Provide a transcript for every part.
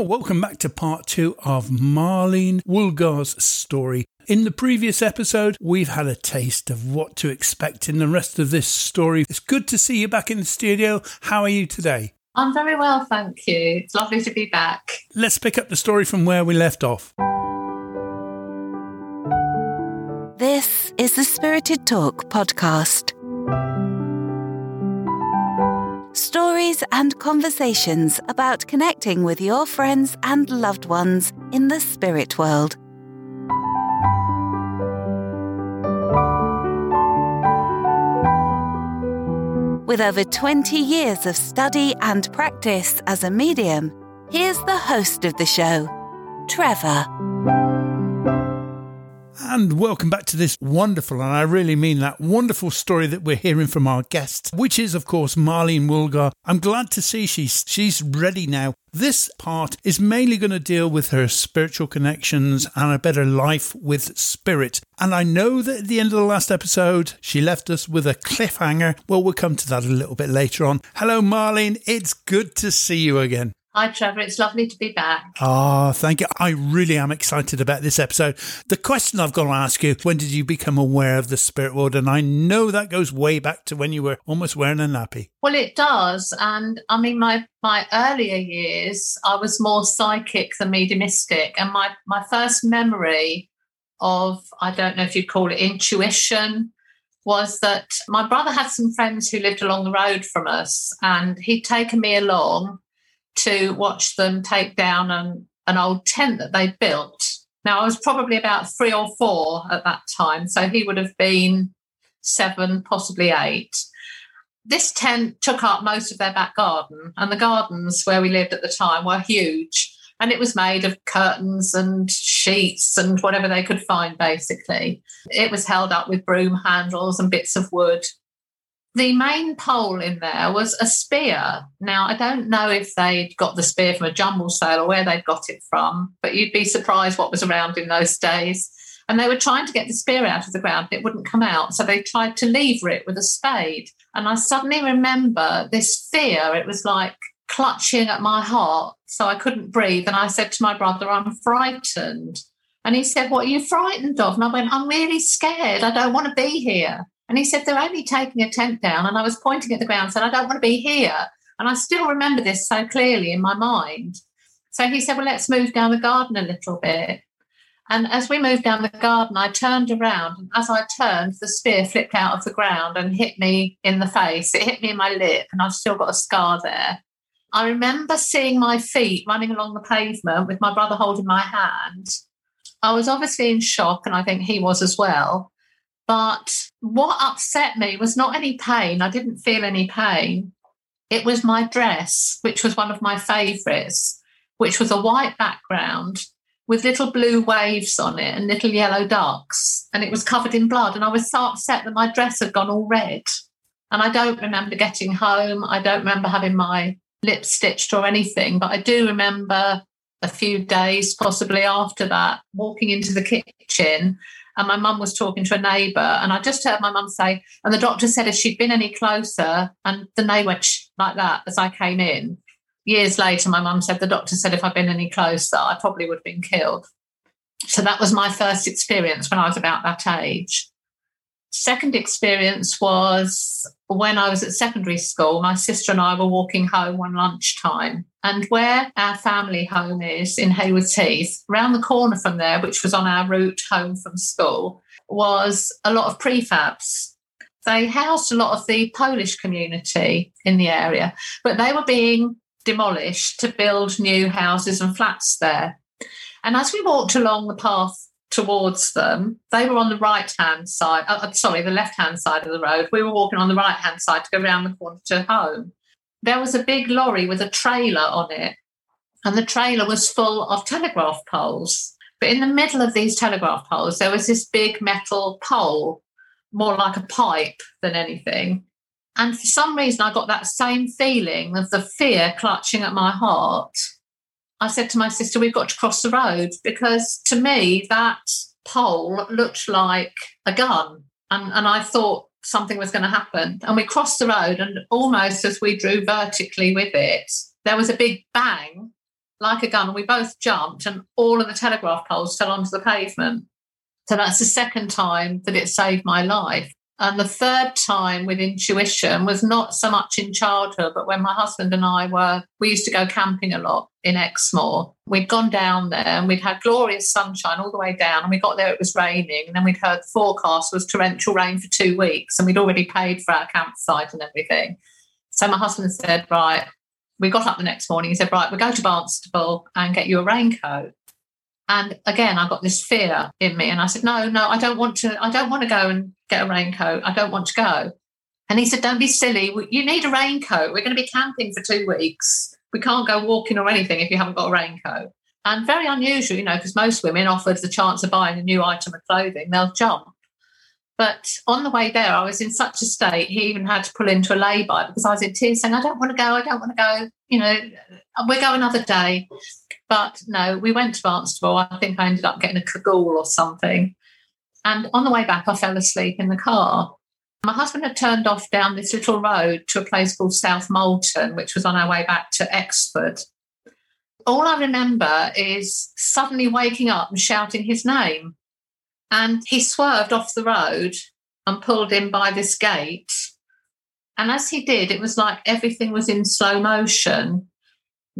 Well, welcome back to part two of Marlene Woolgar's story. In the previous episode, we've had a taste of what to expect in the rest of this story. It's good to see you back in the studio. How are you today? I'm very well, thank you. It's lovely to be back. Let's pick up the story from where we left off. This is the Spirited Talk podcast. Stories and conversations about connecting with your friends and loved ones in the spirit world. With over 20 years of study and practice as a medium, here's the host of the show, Trevor. And welcome back to this wonderful, and I really mean that wonderful story that we're hearing from our guest, which is, of course, Marlene Woolgar. I'm glad to see she's she's ready now. This part is mainly going to deal with her spiritual connections and a better life with spirit. And I know that at the end of the last episode, she left us with a cliffhanger. Well, we'll come to that a little bit later on. Hello, Marlene. It's good to see you again. Hi, Trevor. It's lovely to be back. Ah, oh, thank you. I really am excited about this episode. The question I've got to ask you when did you become aware of the spirit world? And I know that goes way back to when you were almost wearing a nappy. Well, it does. And I mean, my, my earlier years, I was more psychic than mediumistic. And my, my first memory of, I don't know if you'd call it intuition, was that my brother had some friends who lived along the road from us, and he'd taken me along to watch them take down an, an old tent that they built. Now, I was probably about three or four at that time, so he would have been seven, possibly eight. This tent took up most of their back garden, and the gardens where we lived at the time were huge. And it was made of curtains and sheets and whatever they could find, basically. It was held up with broom handles and bits of wood the main pole in there was a spear. Now, I don't know if they'd got the spear from a jumble sale or where they'd got it from, but you'd be surprised what was around in those days. And they were trying to get the spear out of the ground, it wouldn't come out. So they tried to lever it with a spade. And I suddenly remember this fear. It was like clutching at my heart. So I couldn't breathe. And I said to my brother, I'm frightened. And he said, What are you frightened of? And I went, I'm really scared. I don't want to be here. And he said, They're only taking a tent down. And I was pointing at the ground, said, I don't want to be here. And I still remember this so clearly in my mind. So he said, Well, let's move down the garden a little bit. And as we moved down the garden, I turned around. And as I turned, the spear flipped out of the ground and hit me in the face. It hit me in my lip, and I've still got a scar there. I remember seeing my feet running along the pavement with my brother holding my hand. I was obviously in shock, and I think he was as well. But what upset me was not any pain. I didn't feel any pain. It was my dress, which was one of my favourites, which was a white background with little blue waves on it and little yellow ducks. And it was covered in blood. And I was so upset that my dress had gone all red. And I don't remember getting home. I don't remember having my lips stitched or anything. But I do remember a few days, possibly after that, walking into the kitchen and my mum was talking to a neighbour, and I just heard my mum say, and the doctor said if she'd been any closer, and the neighbour went like that as I came in. Years later, my mum said the doctor said if I'd been any closer, I probably would have been killed. So that was my first experience when I was about that age. Second experience was when I was at secondary school. My sister and I were walking home one lunchtime, and where our family home is in Haywards Heath, round the corner from there, which was on our route home from school, was a lot of prefabs. They housed a lot of the Polish community in the area, but they were being demolished to build new houses and flats there. And as we walked along the path towards them. They were on the right hand side, uh, uh sorry, the left hand side of the road. We were walking on the right hand side to go around the corner to home. There was a big lorry with a trailer on it, and the trailer was full of telegraph poles. But in the middle of these telegraph poles, there was this big metal pole, more like a pipe than anything. And for some reason, I got that same feeling of the fear clutching at my heart I said to my sister, we've got to cross the road because to me, that pole looked like a gun. And, and I thought something was going to happen. And we crossed the road, and almost as we drew vertically with it, there was a big bang. like a gun. And we both jumped, and all of the telegraph poles fell onto the pavement. So that's the second time that it saved my life. And the third time with intuition was not so much in childhood, but when my husband and I were, we used to go camping a lot in Exmoor. We'd gone down there and we'd had glorious sunshine all the way down. And we got there, it was raining. And then we'd heard the forecast was torrential rain for two weeks. And we'd already paid for our campsite and everything. So my husband said, Right, we got up the next morning. He said, Right, we'll go to Barnstaple and get you a raincoat. And again, I got this fear in me. And I said, No, no, I don't want to, I don't want to go and get a raincoat. I don't want to go. And he said, Don't be silly. You need a raincoat. We're going to be camping for two weeks. We can't go walking or anything if you haven't got a raincoat. And very unusual, you know, because most women offered the chance of buying a new item of clothing, they'll jump. But on the way there, I was in such a state, he even had to pull into a lay-by because I was in tears saying, I don't want to go, I don't want to go, you know, we'll go another day. But no, we went to Barnstaple. I think I ended up getting a cagoule or something. And on the way back, I fell asleep in the car. My husband had turned off down this little road to a place called South Molton, which was on our way back to Exford. All I remember is suddenly waking up and shouting his name. And he swerved off the road and pulled in by this gate. And as he did, it was like everything was in slow motion.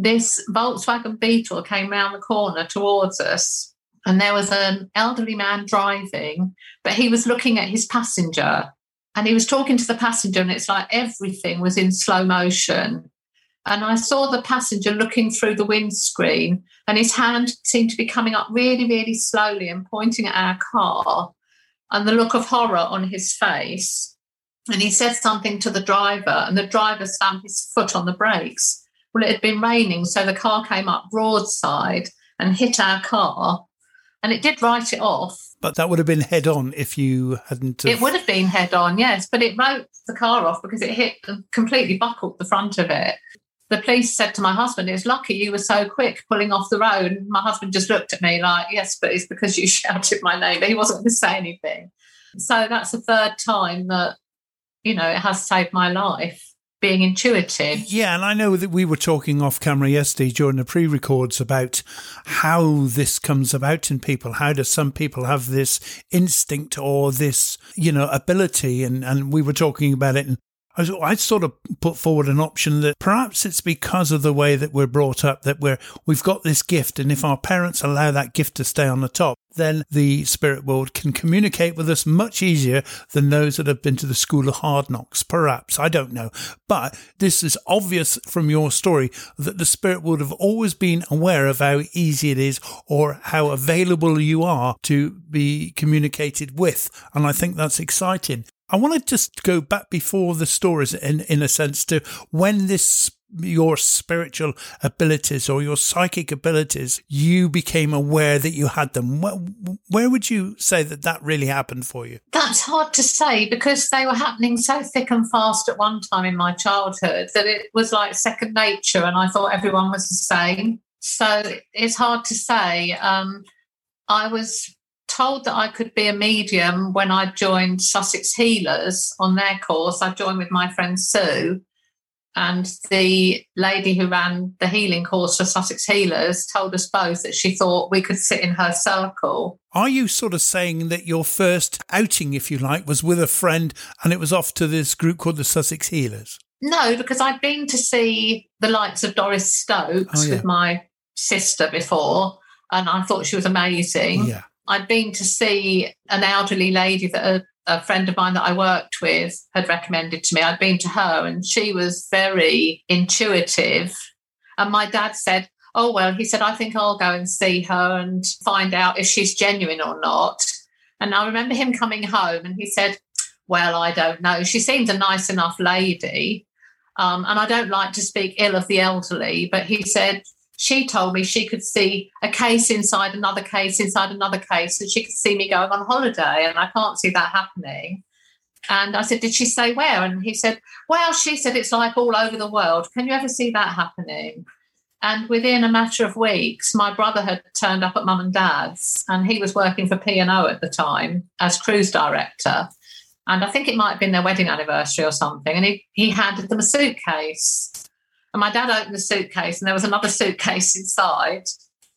This Volkswagen Beetle came round the corner towards us and there was an elderly man driving, but he was looking at his passenger and he was talking to the passenger, and it's like everything was in slow motion. And I saw the passenger looking through the windscreen, and his hand seemed to be coming up really, really slowly and pointing at our car, and the look of horror on his face. And he said something to the driver, and the driver slammed his foot on the brakes. Well, it had been raining, so the car came up broadside and hit our car and it did write it off. But that would have been head on if you hadn't. Have... It would have been head on, yes, but it wrote the car off because it hit and completely buckled the front of it. The police said to my husband, It's lucky you were so quick pulling off the road. And my husband just looked at me like, Yes, but it's because you shouted my name. But he wasn't going to say anything. So that's the third time that, you know, it has saved my life being intuitive. Yeah, and I know that we were talking off camera yesterday during the pre records about how this comes about in people. How do some people have this instinct or this, you know, ability? And, and we were talking about it in I sort of put forward an option that perhaps it's because of the way that we're brought up that we're we've got this gift, and if our parents allow that gift to stay on the top, then the spirit world can communicate with us much easier than those that have been to the school of hard knocks. Perhaps I don't know, but this is obvious from your story that the spirit world have always been aware of how easy it is or how available you are to be communicated with, and I think that's exciting. I want to just go back before the stories in, in a sense to when this your spiritual abilities or your psychic abilities, you became aware that you had them. Where, where, would you say that that really happened for you? That's hard to say because they were happening so thick and fast at one time in my childhood that it was like second nature, and I thought everyone was the same. So it's hard to say. Um, I was told that I could be a medium when I joined Sussex Healers on their course. I joined with my friend Sue, and the lady who ran the healing course for Sussex Healers told us both that she thought we could sit in her circle. Are you sort of saying that your first outing, if you like, was with a friend and it was off to this group called the Sussex Healers? No, because I'd been to see the likes of Doris Stokes oh, yeah. with my sister before, and I thought she was amazing. Yeah. I'd been to see an elderly lady that a, a, friend of mine that I worked with had recommended to me. I'd been to her and she was very intuitive. And my dad said, Oh, well, he said, I think I'll go and see her and find out if she's genuine or not. And I remember him coming home and he said, Well, I don't know. She seems a nice enough lady. Um, and I don't like to speak ill of the elderly, but he said, she told me she could see a case inside another case inside another case, and she could see me going on holiday, and I can't see that happening. And I said, Did she say where? And he said, Well, she said it's like all over the world. Can you ever see that happening? And within a matter of weeks, my brother had turned up at mum and dad's, and he was working for P&O at the time as cruise director. And I think it might have been their wedding anniversary or something. And he, he handed them a suitcase And my dad opened the suitcase, and there was another suitcase inside.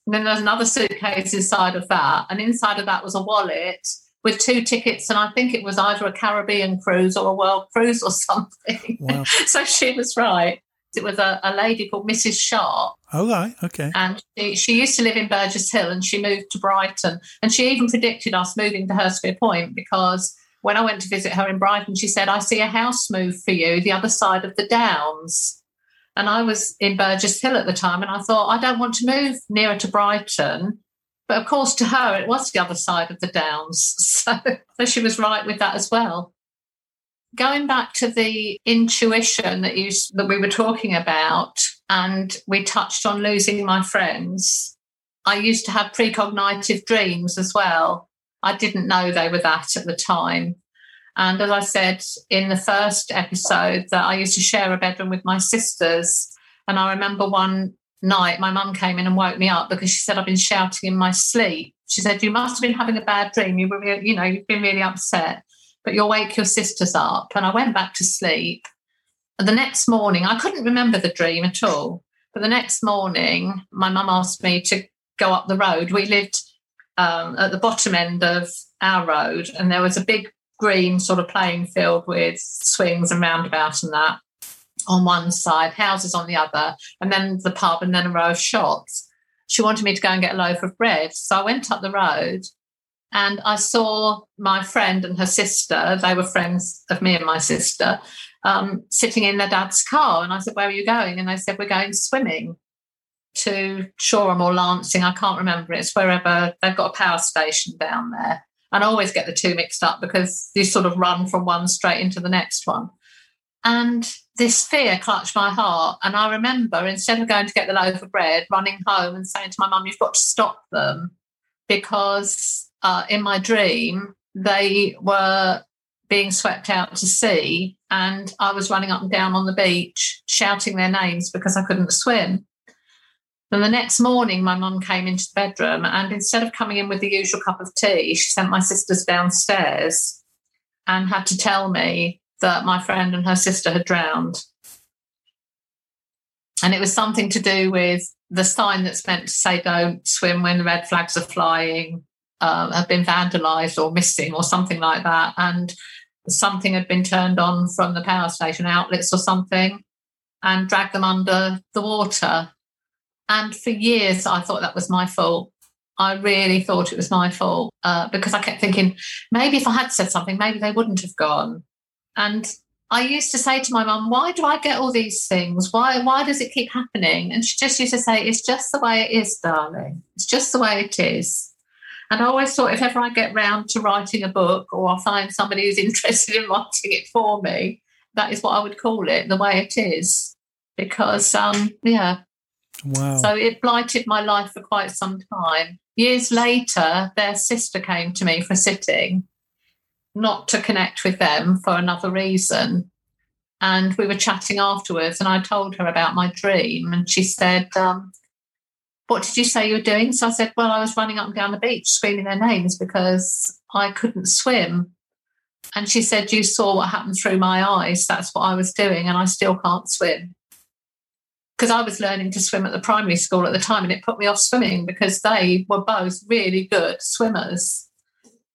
And then there was another suitcase inside of that. And inside of that was a wallet with two tickets. And I think it was either a Caribbean cruise or a world cruise or something. Wow. so she was right. It was a, a lady called Mrs. Sharp. Oh, right. Okay. And she, she, used to live in Burgess Hill and she moved to Brighton. And she even predicted us moving to Hurstpierpoint because when I went to visit her in Brighton, she said, I see a house move for you the other side of the Downs. And I was in Burgess Hill at the time, and I thought, I don't want to move nearer to Brighton. But of course, to her, it was the other side of the Downs. So, so she was right with that as well. Going back to the intuition that you that we were talking about, and we touched on losing my friends. I used to have precognitive dreams as well. I didn't know they were that at the time. And as I said in the first episode, that I used to share a bedroom with my sisters. And I remember one night my mum came in and woke me up because she said I've been shouting in my sleep. She said, You must have been having a bad dream. You were, you know, you've been really upset, but you'll wake your sisters up. And I went back to sleep. And the next morning, I couldn't remember the dream at all. But the next morning, my mum asked me to go up the road. We lived um, at the bottom end of our road, and there was a big green sort of playing field with swings and roundabouts and that on one side, houses on the other, and then the pub, and then a row of shops. She wanted me to go and get a loaf of bread. So I went up the road and I saw my friend and her sister. They were friends of me and my sister um, sitting in their dad's car. And I said, Where are you going? And they said, We're going swimming to Shoreham or Lancing. I can't remember. It's wherever they've got a power station down there. And I always get the two mixed up because you sort of run from one straight into the next one. And this fear clutched my heart. And I remember instead of going to get the loaf of bread, running home and saying to my mum, You've got to stop them because uh, in my dream, they were being swept out to sea. And I was running up and down on the beach shouting their names because I couldn't swim. Then the next morning, my mum came into the bedroom, and instead of coming in with the usual cup of tea, she sent my sisters downstairs and had to tell me that my friend and her sister had drowned. And it was something to do with the sign that's meant to say don't swim when the red flags are flying, uh, have been vandalized or missing or something like that. And something had been turned on from the power station outlets or something and dragged them under the water. And for years, I thought that was my fault. I really thought it was my fault uh, because I kept thinking maybe if I had said something, maybe they wouldn't have gone. And I used to say to my mum, "Why do I get all these things? Why why does it keep happening?" And she just used to say, "It's just the way it is, darling. It's just the way it is." And I always thought if ever I get round to writing a book or I find somebody who's interested in writing it for me, that is what I would call it, the way it is. Because um, yeah, Wow. So it blighted my life for quite some time. Years later, their sister came to me for sitting, not to connect with them for another reason. And we were chatting afterwards, and I told her about my dream. And she said, um, What did you say you were doing? So I said, Well, I was running up and down the beach screaming their names because I couldn't swim. And she said, You saw what happened through my eyes. That's what I was doing, and I still can't swim because I was learning to swim at the primary school at the time, and it put me off swimming because they were both really good swimmers,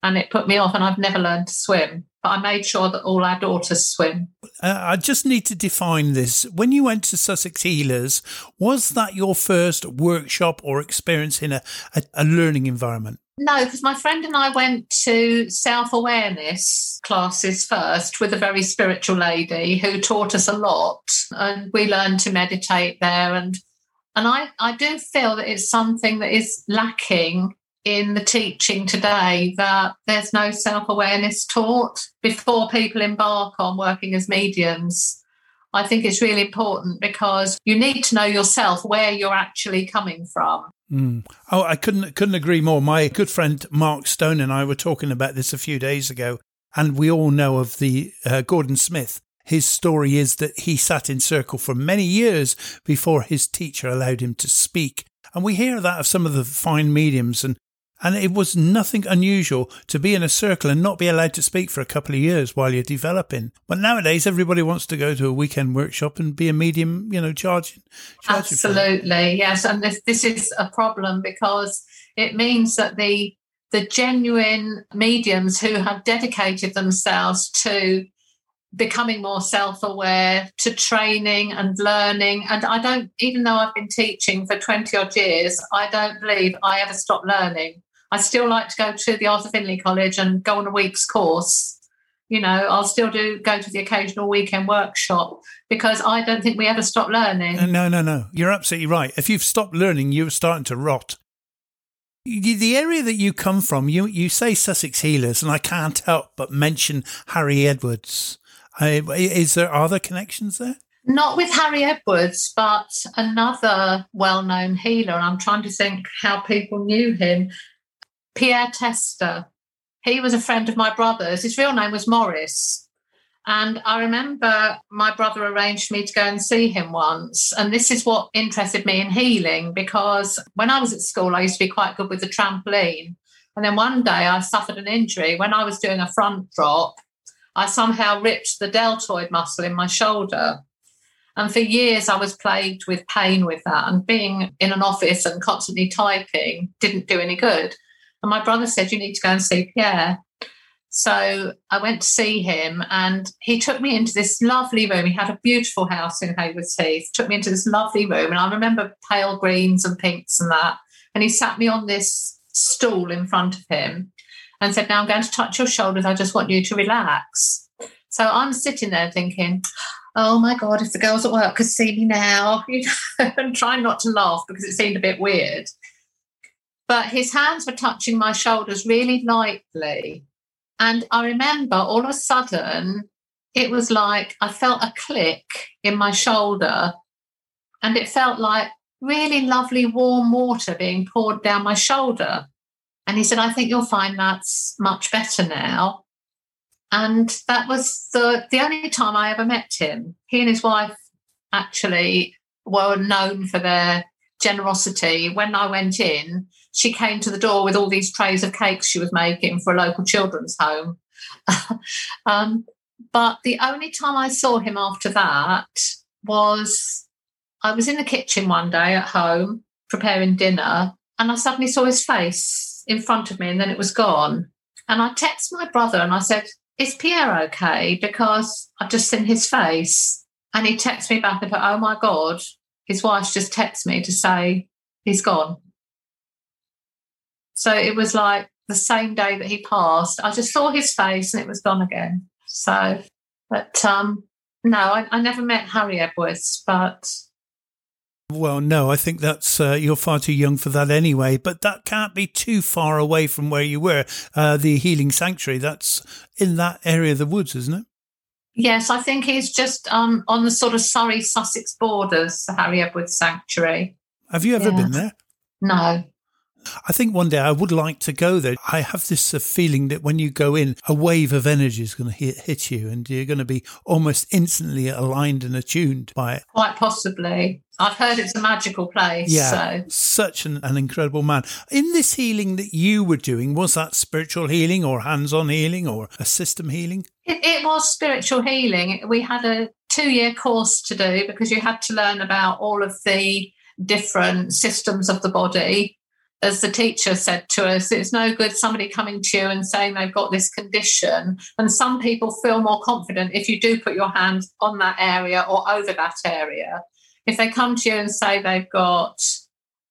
and it put me off. And I've never learned to swim, I made sure that all our daughters swim. Uh, I just need to define this. When you went to Sussex Healers, was that your first workshop or experience in a, a, a learning environment? No, because my friend and I went to self awareness classes first with a very spiritual lady who taught us a lot, and we learned to meditate there. And and I, I do feel that it's something that is lacking in the teaching today that there's no self awareness taught before people embark on working as mediums. I think it's really important because you need to know yourself where you're actually coming from. Mm. Oh, I couldn't couldn't agree more. My good friend Mark Stone and I were talking about this a few days ago, and we all know of the uh, Gordon Smith. His story is that he sat in circle for many years before his teacher allowed him to speak, and we hear that of some of the fine mediums and And it was nothing unusual to be in a circle and not be allowed to speak for a couple of years while you're developing. But nowadays, everybody wants to go to a weekend workshop and be a medium, you know, charging. charging Absolutely, yes. And this, this is a problem because it means that the the genuine mediums who have dedicated themselves to becoming more self aware, to training and learning. And I don't, even though I've been teaching for 20 odd years, I don't believe I ever stop learning. I still like to go to the Arthur Findlay College and go on a week's course. You know, I'll still do go to the occasional weekend workshop because I don't think we ever stop learning. No, no, no. You're absolutely right. If you've stopped learning, you're starting to rot. The area that you come from, you, you say Sussex Healers, and I can't help but mention Harry Edwards. Uh, is there other connections there? Not with Harry Edwards, but another well known healer. I'm trying to think how people knew him. Pierre Tester. He was a friend of my brother's. His real name was Morris. And I remember my brother arranged me to go and see him once. And this is what interested me in healing because when I was at school, I used to be quite good with the trampoline. And then one day I suffered an injury when I was doing a front drop I somehow ripped the deltoid muscle in my shoulder. And for years, I was plagued with pain with that. And being in an office and constantly typing didn't do any good. And my brother said, You need to go and see Pierre. So I went to see him and he took me into this lovely room. He had a beautiful house in Haywards Heath, took me into this lovely room. And I remember pale greens and pinks and that. And he sat me on this stool in front of him and said, Now I'm going to touch your shoulders. I just want you to relax. So I'm sitting there thinking, Oh my God, if the girls at work could see me now, you know, and trying not to laugh because it seemed a bit weird. But his hands were touching my shoulders really lightly. And I remember all of a sudden, it was like I felt a click in my shoulder, and it felt like really lovely warm water being poured down my shoulder. And he said, I think you'll find that's much better now. And that was the, the only time I ever met him. He and his wife actually were known for their generosity. When I went in, she came to the door with all these trays of cakes she was making for a local children's home. um, but the only time I saw him after that was I was in the kitchen one day at home preparing dinner, and I suddenly saw his face in front of me and then it was gone. And I texted my brother and I said, Is Pierre okay? Because I've just seen his face. And he texted me back and put, Oh my God, his wife's just texted me to say he's gone. So it was like the same day that he passed. I just saw his face and it was gone again. So, but um, no, I, I never met Harry Edwards, but well, no, I think that's uh, you're far too young for that anyway. But that can't be too far away from where you were. Uh, the healing sanctuary that's in that area of the woods, isn't it? Yes, I think he's just um, on the sort of Surrey Sussex borders, the Harry Edwards Sanctuary. Have you ever yeah. been there? No. I think one day I would like to go there. I have this uh, feeling that when you go in, a wave of energy is going to hit, hit you and you're going to be almost instantly aligned and attuned by it. Quite possibly. I've heard it's a magical place. Yeah, so. such an, an, incredible man. In this healing that you were doing, was that spiritual healing or hands on healing or a system healing? It, it was spiritual healing. We had a two year course to do because you had to learn about all of the different systems of the body as the teacher said to us, it's no good somebody coming to you and saying they've got this condition. And some people feel more confident if you do put your hand on that area or over that area. If they come to you and say they've got,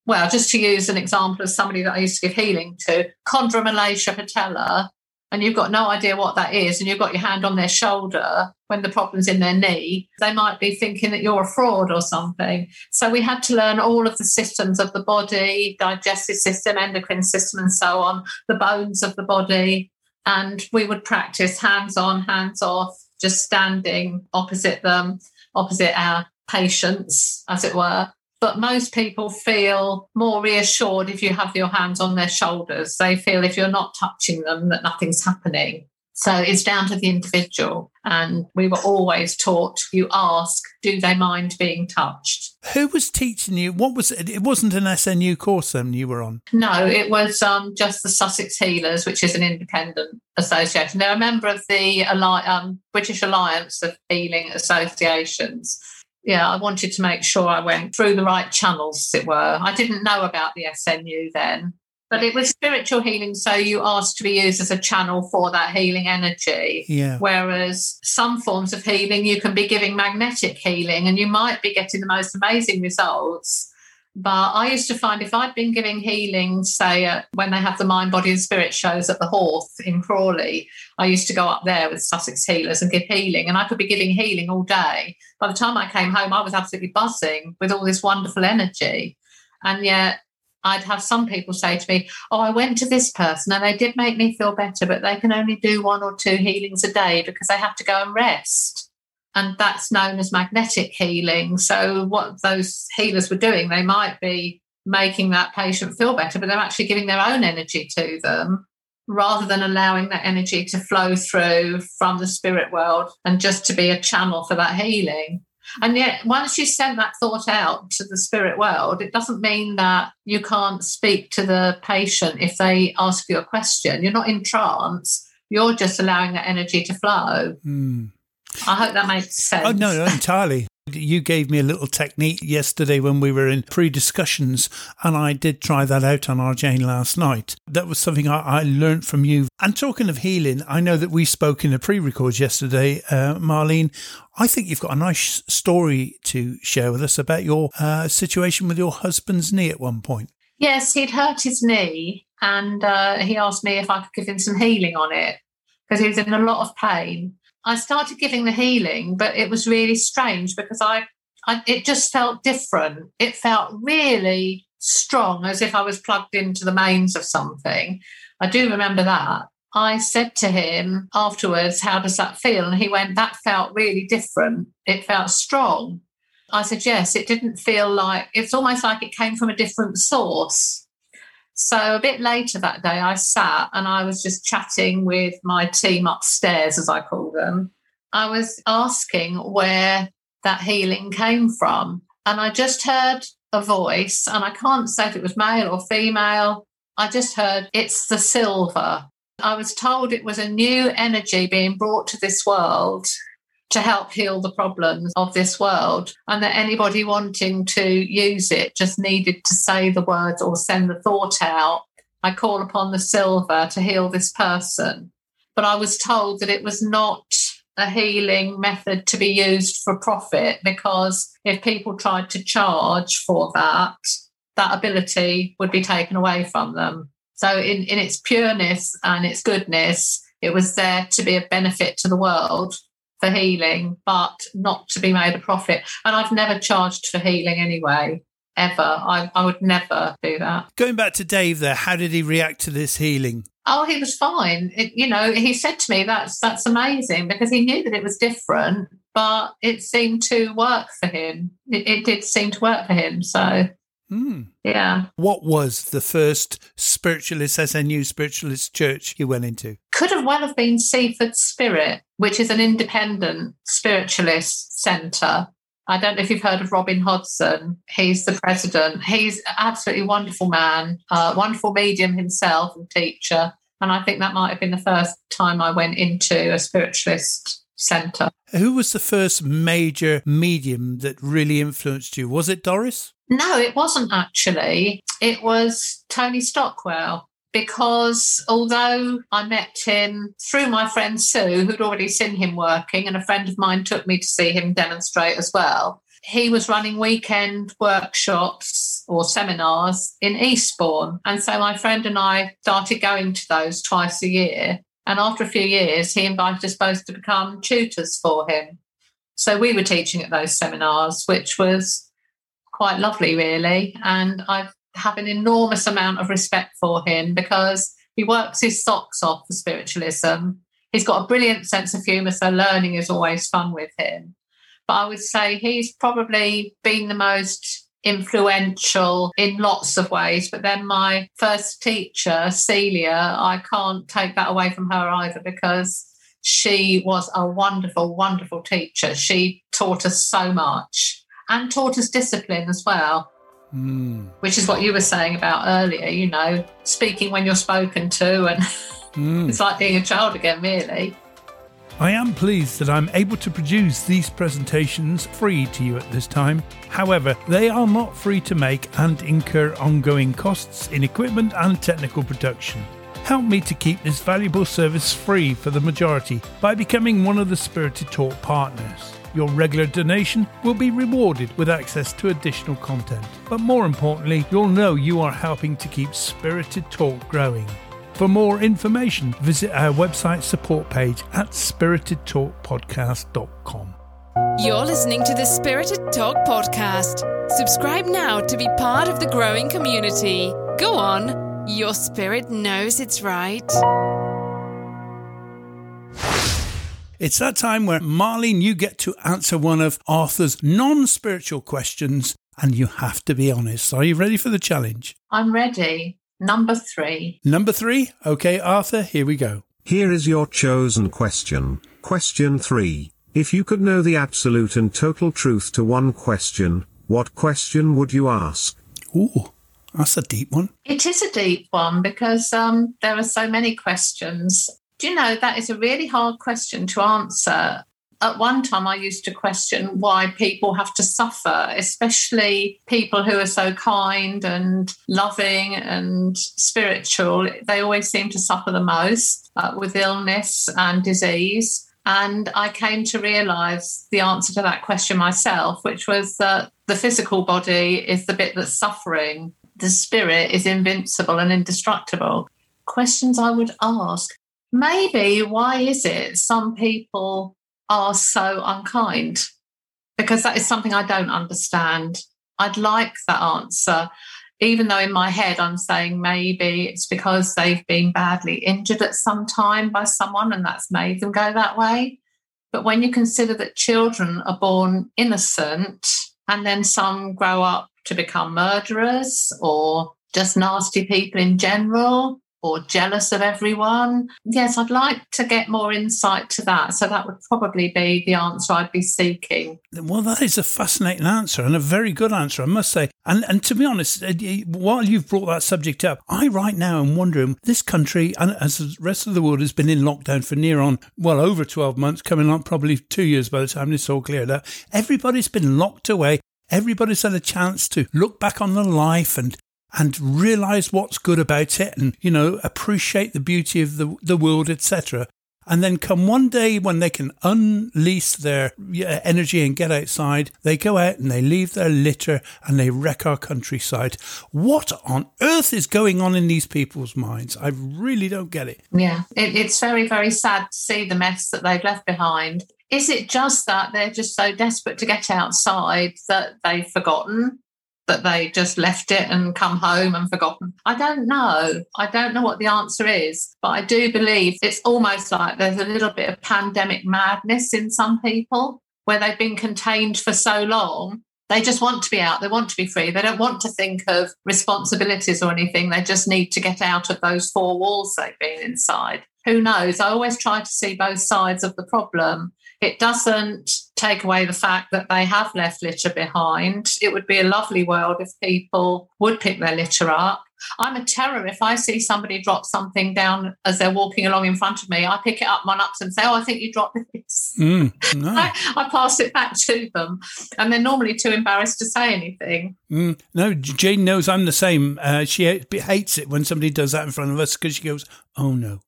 well, just to use an example of somebody that I used to give healing to, chondromalacia patella, and you've got no idea what that is, and you've got your hand on their shoulder when the problem's in their knee, they might be thinking that you're a fraud or something. So we had to learn all of the systems of the body, digestive system, endocrine system, and so on, the bones of the body. And we would practice hands on, hands off, just standing opposite them, opposite our patients, as it were. But most people feel more reassured if you have your hands on their shoulders. They feel if you're not touching them that nothing's happening. So it's down to the individual. And we were always taught you ask, do they mind being touched? Who was teaching you? What was it? It wasn't an SNU course then you were on? No, it was um, just the Sussex Healers, which is an independent association. They're a member of the um, British Alliance of Healing Associations. Yeah, I wanted to make sure I went through the right channels, as it were. I didn't know about the SNU then. But it was spiritual healing, so you asked to be used as a channel for that healing energy. Yeah. Whereas some forms of healing, you can be giving magnetic healing and you might be getting the most amazing results. But I used to find if I'd been giving healing, say, uh, when they have the mind, body, and spirit shows at the Hawth in Crawley, I used to go up there with Sussex healers and give healing. And I could be giving healing all day. By the time I came home, I was absolutely buzzing with all this wonderful energy. And yet, I'd have some people say to me, Oh, I went to this person and they did make me feel better, but they can only do one or two healings a day because they have to go and rest. And that's known as magnetic healing. So, what those healers were doing, they might be making that patient feel better, but they're actually giving their own energy to them rather than allowing that energy to flow through from the spirit world and just to be a channel for that healing. And yet, once you send that thought out to the spirit world, it doesn't mean that you can't speak to the patient if they ask you a question. You're not in trance, you're just allowing that energy to flow. Mm. I hope that makes sense. Oh, no, no entirely. You gave me a little technique yesterday when we were in pre discussions, and I did try that out on our Jane last night. That was something I, I learned from you. And talking of healing, I know that we spoke in a pre record yesterday, uh, Marlene. I think you've got a nice story to share with us about your uh, situation with your husband's knee at one point. Yes, he'd hurt his knee, and uh, he asked me if I could give him some healing on it because he was in a lot of pain. I started giving the healing, but it was really strange because I, I it just felt different. It felt really strong, as if I was plugged into the mains of something. I do remember that. I said to him afterwards, How does that feel? And he went, That felt really different. It felt strong. I said, Yes, it didn't feel like it's almost like it came from a different source. So a bit later that day, I sat and I was just chatting with my team upstairs, as I call them. I was asking where that healing came from. And I just heard a voice, and I can't say if it was male or female. I just heard it's the silver. I was told it was a new energy being brought to this world to help heal the problems of this world, and that anybody wanting to use it just needed to say the words or send the thought out. I call upon the silver to heal this person. But I was told that it was not a healing method to be used for profit because if people tried to charge for that, that ability would be taken away from them. So, in, in its pureness and its goodness, it was there to be a benefit to the world for healing, but not to be made a profit. And I've never charged for healing anyway, ever. I, I would never do that. Going back to Dave there, how did he react to this healing? Oh, he was fine. It, you know, he said to me, "That's that's amazing," because he knew that it was different, but it seemed to work for him. It, it did seem to work for him. So Mm. Yeah. What was the first spiritualist SNU spiritualist church you went into? Could have well have been Seaford Spirit, which is an independent spiritualist centre. I don't know if you've heard of Robin Hodson. He's the president. He's an absolutely wonderful man, uh, wonderful medium himself and teacher. And I think that might have been the first time I went into a spiritualist centre. Who was the first major medium that really influenced you? Was it Doris? No, it wasn't actually. It was Tony Stockwell because although I met him through my friend Sue, who'd already seen him working, and a friend of mine took me to see him demonstrate as well, he was running weekend workshops or seminars in Eastbourne. And so my friend and I started going to those twice a year. And after a few years, he invited us both to become tutors for him. So we were teaching at those seminars, which was quite lovely, really. And I have an enormous amount of respect for him because he works his socks off for spiritualism. He's got a brilliant sense of humour, so learning is always fun with him. But I would say he's probably been the most influential in lots of ways. But then my first teacher, Celia, I can't take that away from her either because she was a wonderful, wonderful teacher. She taught us so much and taught us discipline as well. Mm. Which is what you were saying about earlier, you know, speaking when you're spoken to, and mm. it's like being a child again, really. I am pleased that I'm able to produce these presentations free to you at this time. However, they are not free to make and incur ongoing costs in equipment and technical production. Help me to keep this valuable service free for the majority by becoming one of the Spirited Talk partners. Your regular donation will be rewarded with access to additional content. But more importantly, you'll know you are helping to keep Spirited Talk growing. For more information, visit our website support page at spiritedtalkpodcast.com. You're listening to the Spirited Talk podcast. Subscribe now to be part of the growing community. Go on, your spirit knows it's right. It's that time where Marlene, you get to answer one of Arthur's non spiritual questions, and you have to be honest. Are you ready for the challenge? I'm ready. Number three. Number three? Okay, Arthur, here we go. Here is your chosen question. Question three. If you could know the absolute and total truth to one question, what question would you ask? Ooh, that's a deep one. It is a deep one because um, there are so many questions. Do you know that is a really hard question to answer? at one time I used to question why people have to suffer, especially people who are so kind and loving and spiritual. They always seem to suffer the most uh, with illness and disease. And I came to realize the answer to that question myself, which was that the physical body is the bit that's suffering, the spirit is invincible and indestructible. Questions I would ask maybe why is it some people are so unkind? Because that is something I don't understand. I'd like that answer, even though in my head I'm saying maybe it's because they've been badly injured at some time by someone and that's made them go that way. But when you consider that children are born innocent and then some grow up to become murderers or just nasty people in general, or jealous of everyone? Yes, I'd like to get more insight to that. So that would probably be the answer I'd be seeking. Well, that is a fascinating answer and a very good answer, I must say. And and to be honest, uh, while you've brought that subject up, I right now am wondering this country and as the rest of the world has been in lockdown for near on well over twelve months, coming on probably two years by the time this all cleared up. Everybody's been locked away. Everybody's had a chance to look back on their life and and realize what's good about it and, you know, appreciate the beauty of the, the world, etc. And then come one day when they can unleash their energy and get outside, they go out and they leave their litter and they wreck our countryside. What on earth is going on in these people's minds? I really don't get it. Yeah, it, it's very, very sad to see the mess that they've left behind. Is it just that they're just so desperate to get outside that they've forgotten that they just left it and come home and forgotten? I don't know. I don't know what the answer is, but I do believe it's almost like there's a little bit of pandemic madness in some people where they've been contained for so long. They just want to be out. They want to be free. They don't want to think of responsibilities or anything. They just need to get out of those four walls they've been inside. Who knows? I always try to see both sides of the problem. It doesn't take away the fact that they have left litter behind. It would be a lovely world if people would pick their litter up. I'm a terror if I see somebody drop something down as they're walking along in front of me. I pick it up, my ups, and say, "Oh, I think you dropped this." Mm, no. I, I, pass it back to them, and they're normally too embarrassed to say anything. Mm, no, Jane knows I'm the same. Uh, she hates it when somebody does that in front of us because she goes, "Oh no."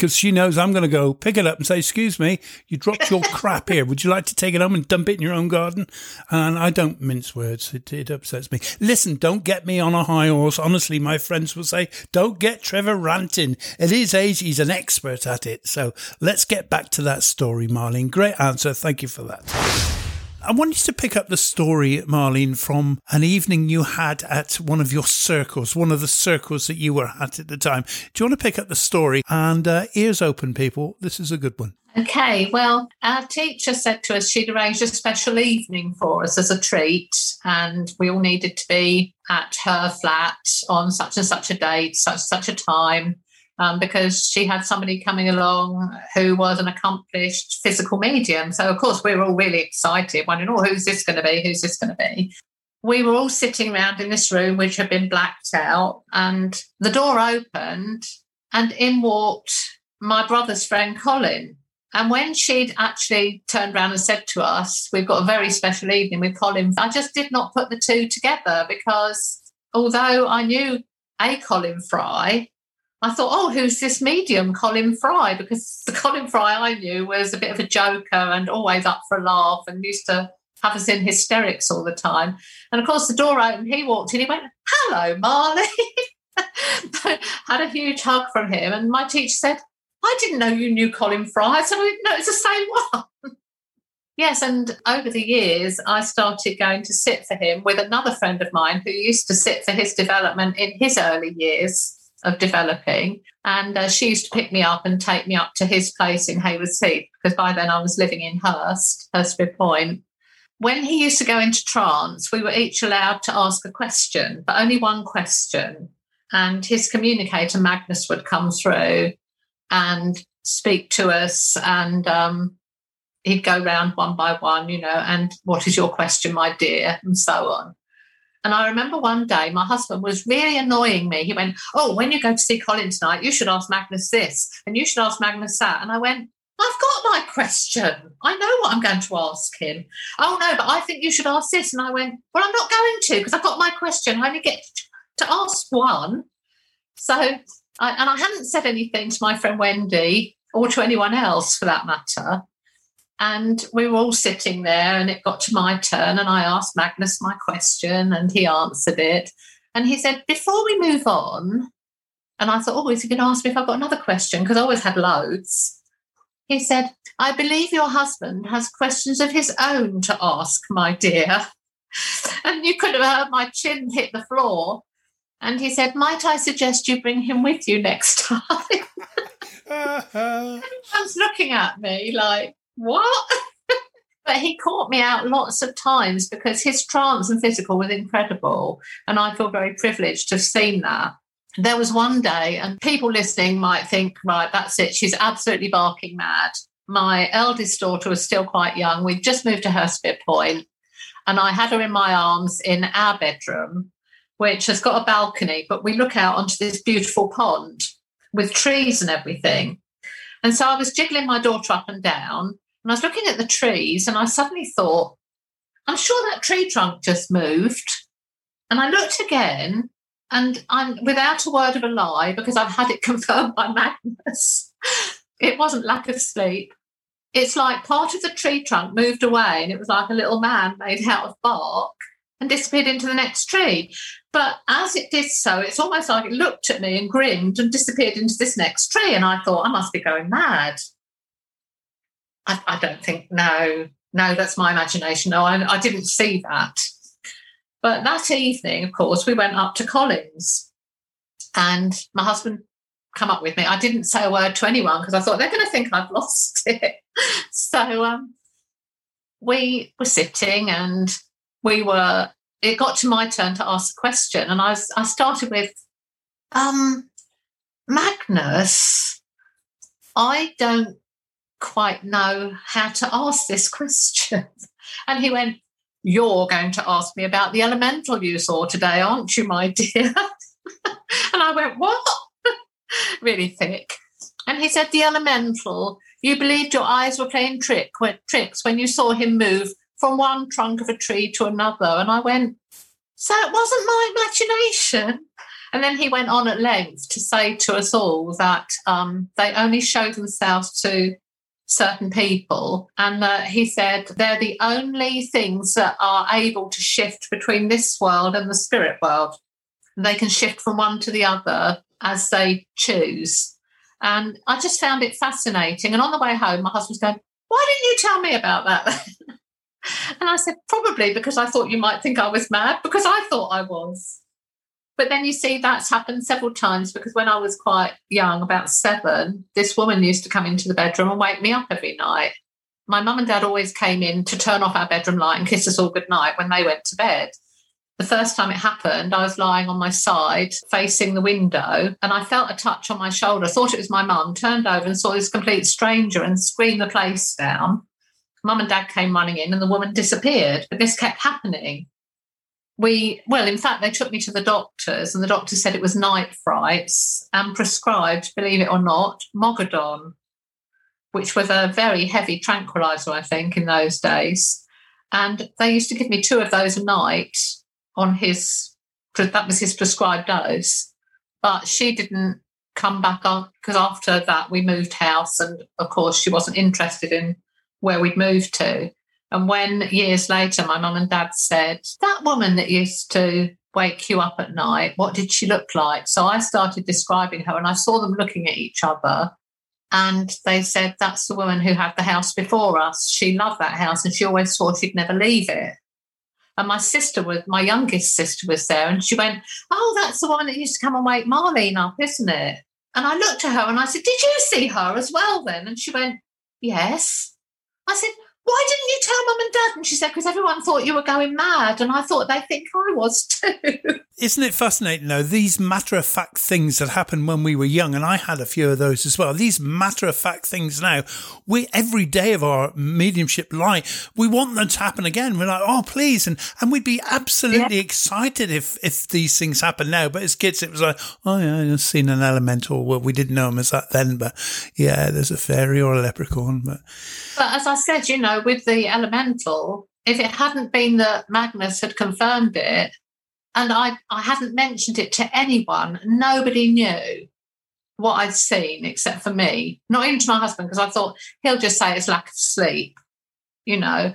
Because she knows I'm going to go pick it up and say, "Excuse me, you dropped your crap here. Would you like to take it home and dump it in your own garden?" And I don't mince words; it, it upsets me. Listen, don't get me on a high horse. Honestly, my friends will say, "Don't get Trevor ranting." At his age, he's an expert at it. So let's get back to that story, Marlene. Great answer. Thank you for that. I want you to pick up the story, Marlene, from an evening you had at one of your circles, one of the circles that you were at at the time. Do you want to pick up the story? And uh, ears open, people. This is a good one. Okay, well, our teacher said to us she'd arranged a special evening for us as a treat, and we all needed to be at her flat on such and such a date, such such a time, um, because she had somebody coming along who was an accomplished physical medium. So, of course, we were all really excited, wondering, "Oh, who's this going to be? Who's this going to be?" We were all sitting around in this room, which had been blacked out, and the door opened, and in walked my brother's friend Colin and when she'd actually turned around and said to us, We've got a very special evening with Colin, I just did not put the two together because although I knew a Colin Fry, I thought, oh, who's this medium, Colin Fry? Because the Colin Fry I knew was a bit of a joker and always up for a laugh and used to have us in hysterics all the time. And of course, the door opened, he walked in, he went, hello, Marley. Had a huge hug from him. And my teacher said, I didn't know you knew Colin Fry. I said, no, it's the same one. yes, and over the years, I started going to sit for him with another friend of mine who used to sit for his development in his early years of developing. And uh, she used to pick me up and take me up to his place in Haywards Heath because by then I was living in Hurst, Hurstpierpoint. When he used to go into trance, we were each allowed to ask a question, but only one question. And his communicator, Magnus, would come through and speak to us and um, he'd go round one by one, you know, and what is your question, my dear, and so on. And I remember one day my husband was really annoying me. He went, Oh, when you go to see Colin tonight, you should ask Magnus this and you should ask Magnus that. And I went, I've got my question. I know what I'm going to ask him. Oh, no, but I think you should ask this. And I went, Well, I'm not going to because I've got my question. I only get to ask one. So I, and I hadn't said anything to my friend Wendy or to anyone else for that matter. And we were all sitting there, and it got to my turn, and I asked Magnus my question, and he answered it. And he said, Before we move on, and I thought, Oh, is he going to ask me if I've got another question? Because I always had loads. He said, I believe your husband has questions of his own to ask, my dear. And you could have heard my chin hit the floor. And he said, Might I suggest you bring him with you next time? Everyone's looking at me like, What? but he caught me out lots of times because his trance and physical was incredible. And I feel very privileged to have seen that. There was one day, and people listening might think, right, that's it. She's absolutely barking mad. My eldest daughter was still quite young. We'd just moved to Hurstpierpoint, and I had her in my arms in our bedroom which has got a balcony, but we look out onto this beautiful pond with trees and everything. And so I was jiggling my daughter up and down, and I was looking at the trees, and I suddenly thought, I'm sure that tree trunk just moved. And I looked again, and I'm without a word of a lie, because I've had it confirmed by Magnus, it wasn't lack of sleep. It's like part of the tree trunk moved away, and it was like a little man made out of bark and disappeared into the next tree. But as it did so, it's almost like it looked at me and grinned and disappeared into this next tree. And I thought, I must be going mad. I, I don't think, no, no, that's my imagination. No, I, I didn't see that. But that evening, of course, we went up to Colin's and my husband come up with me. I didn't say a word to anyone because I thought they're going to think I've lost it. so um, we were sitting and we were it got to my turn to ask a question and i was i started with um magnus i don't quite know how to ask this question. And he went you're going to ask me about the elemental you saw today aren't you my dear? And i went what? Really thick. And he said the elemental. You believed your eyes were playing trick tricks when you saw him move from one trunk of a tree to another. And I went, So it wasn't my imagination. And then he went on at length to say to us all that um, they only show themselves to certain people. And uh, he said they're the only things that are able to shift between this world and the spirit world. They can shift from one to the other as they choose. And I just found it fascinating. And on the way home, my husband's going, Why didn't you tell me about that? And I said, probably because I thought you might think I was mad, because I thought I was. But then you see that's happened several times because when I was quite young, about seven, this woman used to come into the bedroom and wake me up every night. My mum and dad always came in to turn off our bedroom light and kiss us all good night when they went to bed. The first time it happened, I was lying on my side facing the window and I felt a touch on my shoulder. Thought it was my mum, turned over and saw this complete stranger and screamed the place down. Mum and dad came running in and the woman disappeared. But this kept happening. We, well, in fact, they took me to the doctors and the doctor said it was night frights and prescribed, believe it or not, Mogadon, which was a very heavy tranquilizer, I think, in those days. And they used to give me two of those a night on his that was his prescribed dose. But she didn't come back on because after that we moved house, and of course she wasn't interested in where we'd moved to. And when years later my mum and dad said, That woman that used to wake you up at night, what did she look like? So I started describing her and I saw them looking at each other. And they said, That's the woman who had the house before us. She loved that house and she always swore she'd never leave it. And my sister was, my youngest sister was there, and she went, Oh, that's the one that used to come and wake Marlene up, isn't it? And I looked at her and I said, Did you see her as well then? And she went, Yes. I said, why didn't you tell mum and dad? And she said, because everyone thought you were going mad. And I thought they think I was too. Isn't it fascinating, though? These matter of fact things that happened when we were young, and I had a few of those as well. These matter of fact things now, we every day of our mediumship life, we want them to happen again. We're like, oh, please. And, and we'd be absolutely yeah. excited if, if these things happen now. But as kids, it was like, oh, yeah, I've seen an elemental. Well, we didn't know them as that then, but yeah, there's a fairy or a leprechaun. But, but as I said, you know, with the elemental, if it hadn't been that Magnus had confirmed it, and I, I hadn't mentioned it to anyone. Nobody knew what I'd seen except for me, not even to my husband, because I thought he'll just say it's lack of sleep, you know.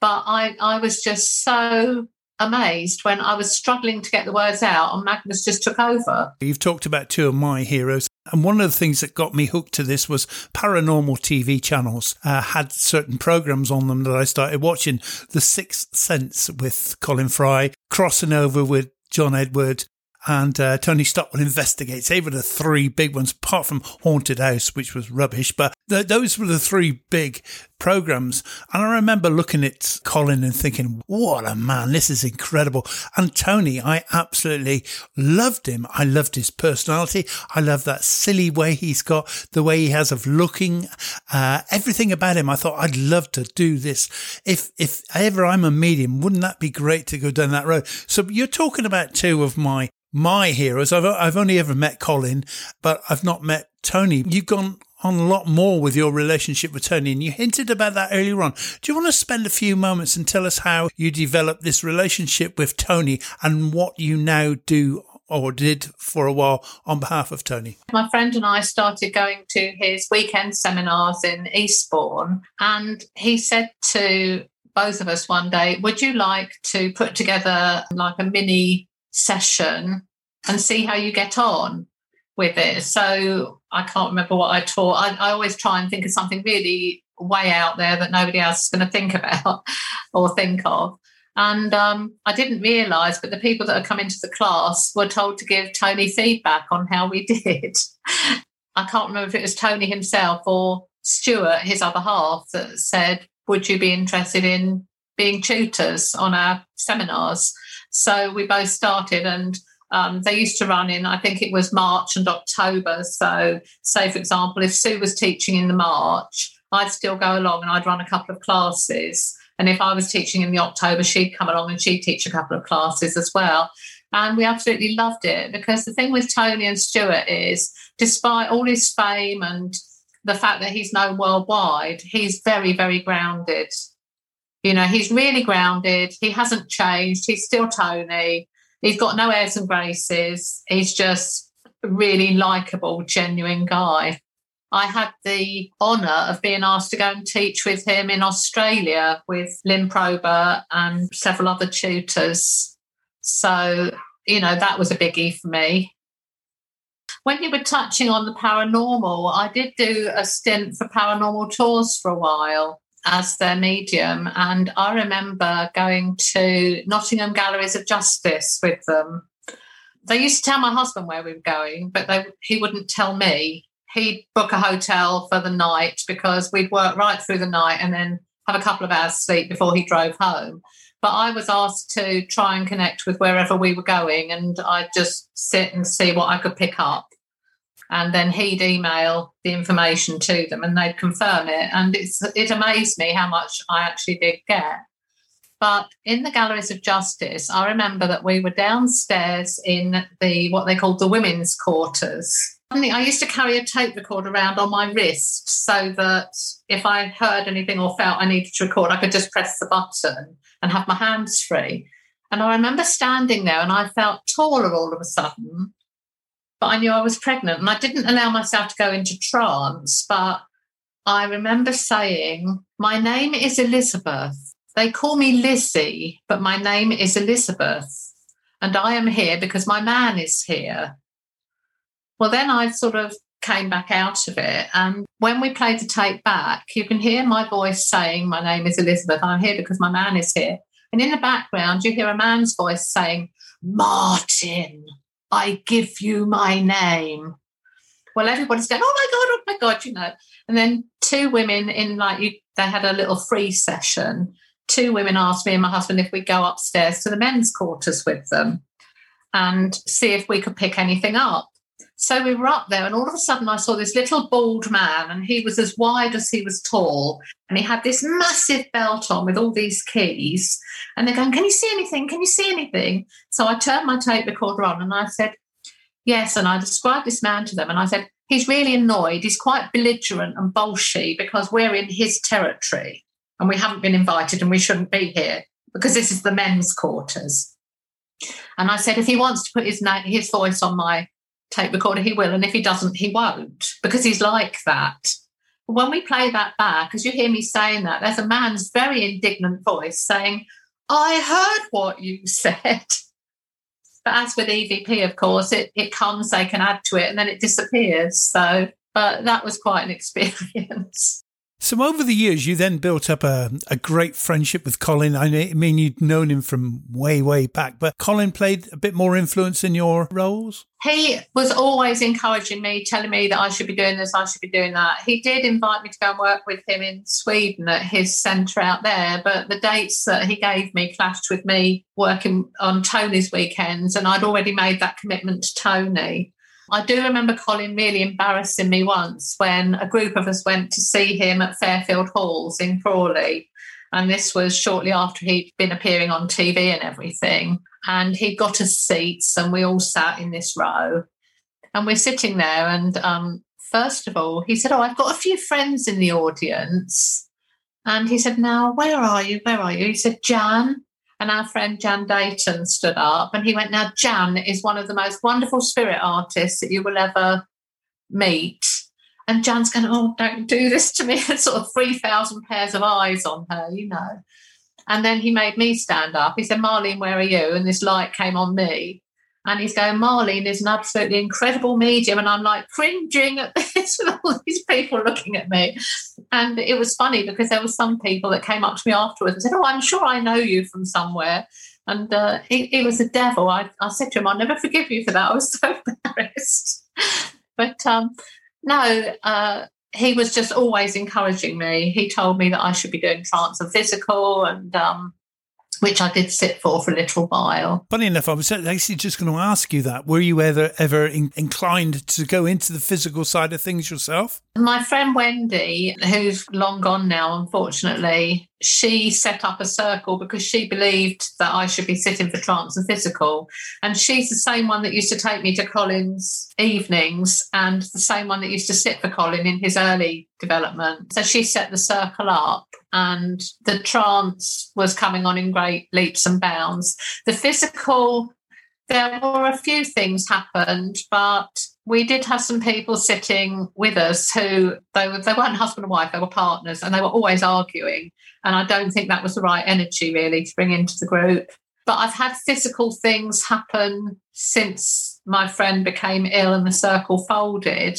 But I, I was just so amazed when I was struggling to get the words out and Magnus just took over. You've talked about two of my heroes. And one of the things that got me hooked to this was paranormal TV channels uh, had certain programs on them that I started watching. The Sixth Sense with Colin Fry, crossing over with John Edward, and uh, Tony Stockwell investigates. They were the three big ones, apart from Haunted House, which was rubbish. But the, those were the three big programs. And I remember looking at Colin and thinking, what a man, this is incredible. And Tony, I absolutely loved him. I loved his personality. I love that silly way he's got, the way he has of looking, uh, everything about him. I thought I'd love to do this. If, if ever I'm a medium, wouldn't that be great to go down that road? So you're talking about two of my my heroes. I've I've only ever met Colin, but I've not met Tony. You've gone on a lot more with your relationship with Tony, and you hinted about that earlier on. Do you want to spend a few moments and tell us how you developed this relationship with Tony and what you now do or did for a while on behalf of Tony? My friend and I started going to his weekend seminars in Eastbourne, and he said to both of us one day, Would you like to put together like a mini session and see how you get on with it. So I can't remember what I taught. I, I always try and think of something really way out there that nobody else is going to think about or think of. And um, I didn't realise, but the people that had come into the class were told to give Tony feedback on how we did. I can't remember if it was Tony himself or Stuart, his other half, that said, Would you be interested in being tutors on our seminars? So we both started and um, they used to run in, I think it was March and October. So, say, for example, if Sue was teaching in the March, I'd still go along and I'd run a couple of classes. And if I was teaching in the October, she'd come along and she'd teach a couple of classes as well. And we absolutely loved it because the thing with Tony and Stuart is, despite all his fame and the fact that he's known worldwide, he's very, very grounded. You know, he's really grounded. He hasn't changed. He's still Tony. He's got no airs and graces. He's just a really likable, genuine guy. I had the honour of being asked to go and teach with him in Australia with Lynn Probert and several other tutors. So, you know, that was a biggie for me. When you were touching on the paranormal, I did do a stint for paranormal tours for a while as their medium. And I remember going to Nottingham Galleries of Justice with them. they used to tell my husband where we were going, but they, he wouldn't tell me. He'd book a hotel for the night because we'd work right through the night and then have a couple of hours sleep before he drove home. But I was asked to try and connect with wherever we were going, and I'd just sit and see what I could pick up. And then he'd email the information to them and they'd confirm it. And it's, it amazed me how much I actually did get. But in the Galleries of Justice, I remember that we were downstairs in the what they called the women's quarters. I used to carry a tape recorder around on my wrist so that if I heard anything or felt I needed to record, I could just press the button and have my hands free. And I remember standing there and I felt taller all of a sudden, but I knew I was pregnant and I didn't allow myself to go into trance. But I remember saying, My name is Elizabeth. They call me Lizzie, but my name is Elizabeth. And I am here because my man is here. Well, then I sort of came back out of it. And when we played the tape back, you can hear my voice saying, My name is Elizabeth. I'm here because my man is here. And in the background, you hear a man's voice saying, Martin, I give you my name. Well, everybody's going, Oh my God, oh my God, you know. And then two women in like you, they had a little free session. Two women asked me and my husband if we'd go upstairs to the men's quarters with them and see if we could pick anything up. So we were up there, and all of a sudden, I saw this little bald man, and he was as wide as he was tall. And he had this massive belt on with all these keys. And they're going, Can you see anything? Can you see anything? So I turned my tape recorder on and I said, Yes. And I described this man to them. And I said, He's really annoyed. He's quite belligerent and bolshy because we're in his territory and we haven't been invited and we shouldn't be here because this is the men's quarters. And I said, if he wants to put his name, his voice on my tape recorder, he will. And if he doesn't, he won't because he's like that. When we play that back, as you hear me saying that, there's a man's very indignant voice saying, I heard what you said. But as with EVP, of course, it, it comes, they can add to it, and then it disappears. So, but that was quite an experience. So over the years, you then built up a, a great friendship with Colin. I mean, you'd known him from way, way back, but Colin played a bit more influence in your roles? He was always encouraging me, telling me that I should be doing this, I should be doing that. He did invite me to go and work with him in Sweden at his centre out there, but the dates that he gave me clashed with me working on Tony's weekends, and I'd already made that commitment to Tony. I do remember Colin really embarrassing me once when a group of us went to see him at Fairfield Halls in Crawley. And this was shortly after he'd been appearing on TV and everything. And he got us seats, and we all sat in this row. And we're sitting there. And um, first of all, he said, Oh, I've got a few friends in the audience. And he said, Now, where are you? Where are you? He said, Jan. And our friend Jan Dayton stood up and he went, Now, Jan is one of the most wonderful spirit artists that you will ever meet. And Jan's going, Oh, don't do this to me. sort of 3,000 pairs of eyes on her, you know. And then he made me stand up. He said, Marlene, where are you? And this light came on me. And he's going, Marlene is an absolutely incredible medium. And I'm like cringing at this with all these people looking at me. And it was funny because there were some people that came up to me afterwards and said, Oh, I'm sure I know you from somewhere. And uh, he, he, was a devil. I, I said to him, I'll never forgive you for that. I was so embarrassed. but um, no, uh, he was just always encouraging me. He told me that I should be doing trance and physical and um, which I did sit for for a little while. Funny enough, I was actually just going to ask you that. Were you ever ever in- inclined to go into the physical side of things yourself? My friend Wendy, who's long gone now, unfortunately, she set up a circle because she believed that I should be sitting for trance and physical. And she's the same one that used to take me to Colin's evenings and the same one that used to sit for Colin in his early development. So she set the circle up and the trance was coming on in great leaps and bounds. The physical, there were a few things happened, but we did have some people sitting with us who they, were, they weren't husband and wife, they were partners, and they were always arguing. And I don't think that was the right energy really to bring into the group. But I've had physical things happen since my friend became ill and the circle folded.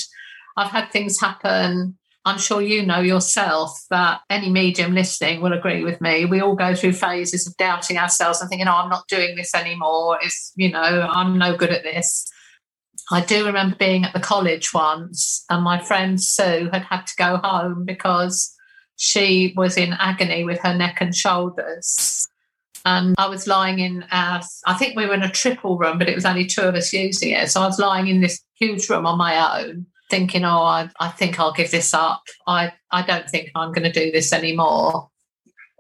I've had things happen I'm sure you know yourself that any medium listening will agree with me. We all go through phases of doubting ourselves and thinking, oh, I'm not doing this anymore. It's, you know, I'm no good at this. I do remember being at the college once and my friend Sue had had to go home because she was in agony with her neck and shoulders. And I was lying in our, I think we were in a triple room, but it was only two of us using it. So I was lying in this huge room on my own thinking, oh, I, I think I'll give this up. I, I don't think I'm going to do this anymore.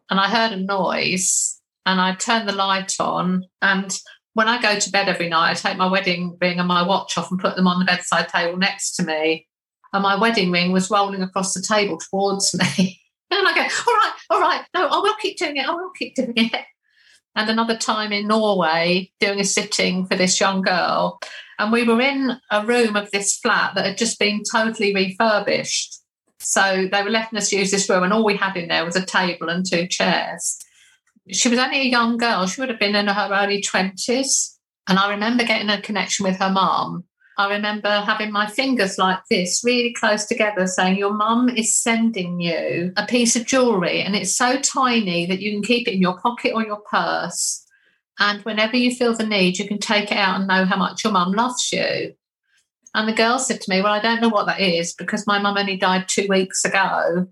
And I heard a noise and I turned the light on. And when I go to bed every night, I take my wedding ring and my watch off and put them on the bedside table next to me. And my wedding ring was rolling across the table towards me. and I go, all right, all right, no, I will keep doing it. I will keep doing it. And another time in Norway, doing a sitting for this young girl. And we were in a room of this flat that had just been totally refurbished. So they were letting us use this room, and all we had in there was a table and two chairs. She was only a young girl. She would have been in her early 20s. And I remember getting a connection with her mum. I remember having my fingers like this, really close together, saying, Your mum is sending you a piece of jewellery, and it's so tiny that you can keep it in your pocket or your purse. And whenever you feel the need, you can take it out and know how much your mum loves you. And the girl said to me, Well, I don't know what that is because my mum only died two weeks ago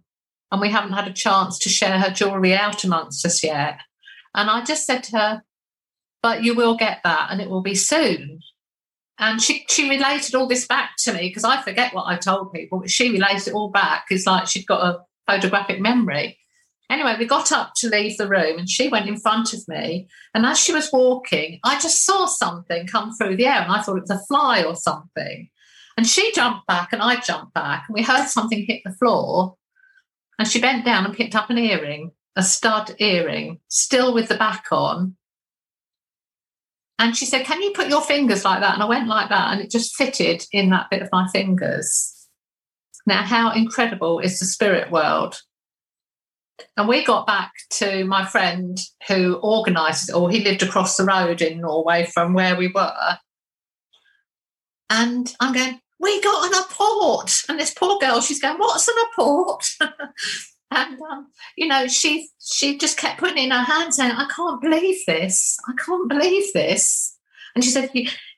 and we haven't had a chance to share her jewellery out amongst us yet. And I just said to her, But you will get that and it will be soon. And she, she related all this back to me because I forget what I told people, but she related it all back. It's like she'd got a photographic memory. Anyway, we got up to leave the room and she went in front of me. And as she was walking, I just saw something come through the air and I thought it was a fly or something. And she jumped back and I jumped back and we heard something hit the floor. And she bent down and picked up an earring, a stud earring, still with the back on. And she said, Can you put your fingers like that? And I went like that and it just fitted in that bit of my fingers. Now, how incredible is the spirit world? And we got back to my friend who organised it. He lived across the road in Norway from where we were. And I'm going, we got an apport. And this poor girl, she's going, what's an apport? and um, you know, she she just kept putting in her hand saying, I can't believe this. I can't believe this. And she said,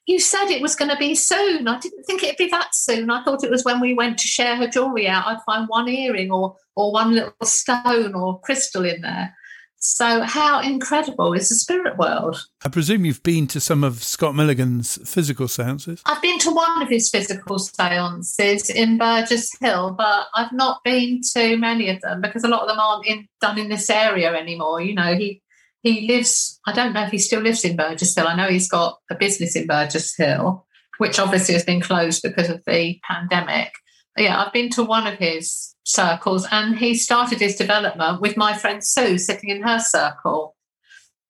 you said it was going to be soon. I didn't think it'd be that soon. I thought it was when we went to share her jewellery out, I'd find one earring or or one little stone or crystal in there. So, how incredible is the spirit world? I presume you've been to some of Scott Milligan's physical seances. I've been to one of his physical seances in Burgess Hill, but I've not been to many of them because a lot of them aren't in, done in this area anymore. You know, he he lives, I don't know if he still lives in Burgess Hill. I know he's got a business in Burgess Hill, which obviously has been closed because of the pandemic. Yeah, I've been to one of his circles and he started his development with my friend Sue sitting in her circle.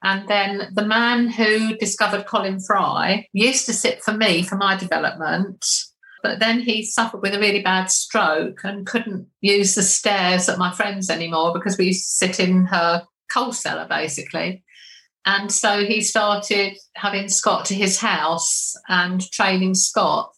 And then the man who discovered Colin Fry used to sit for me for my development. But then he suffered with a really bad stroke and couldn't use the stairs at my friend's anymore because we used to sit in her coal cellar basically. And so he started having Scott to his house and training Scott.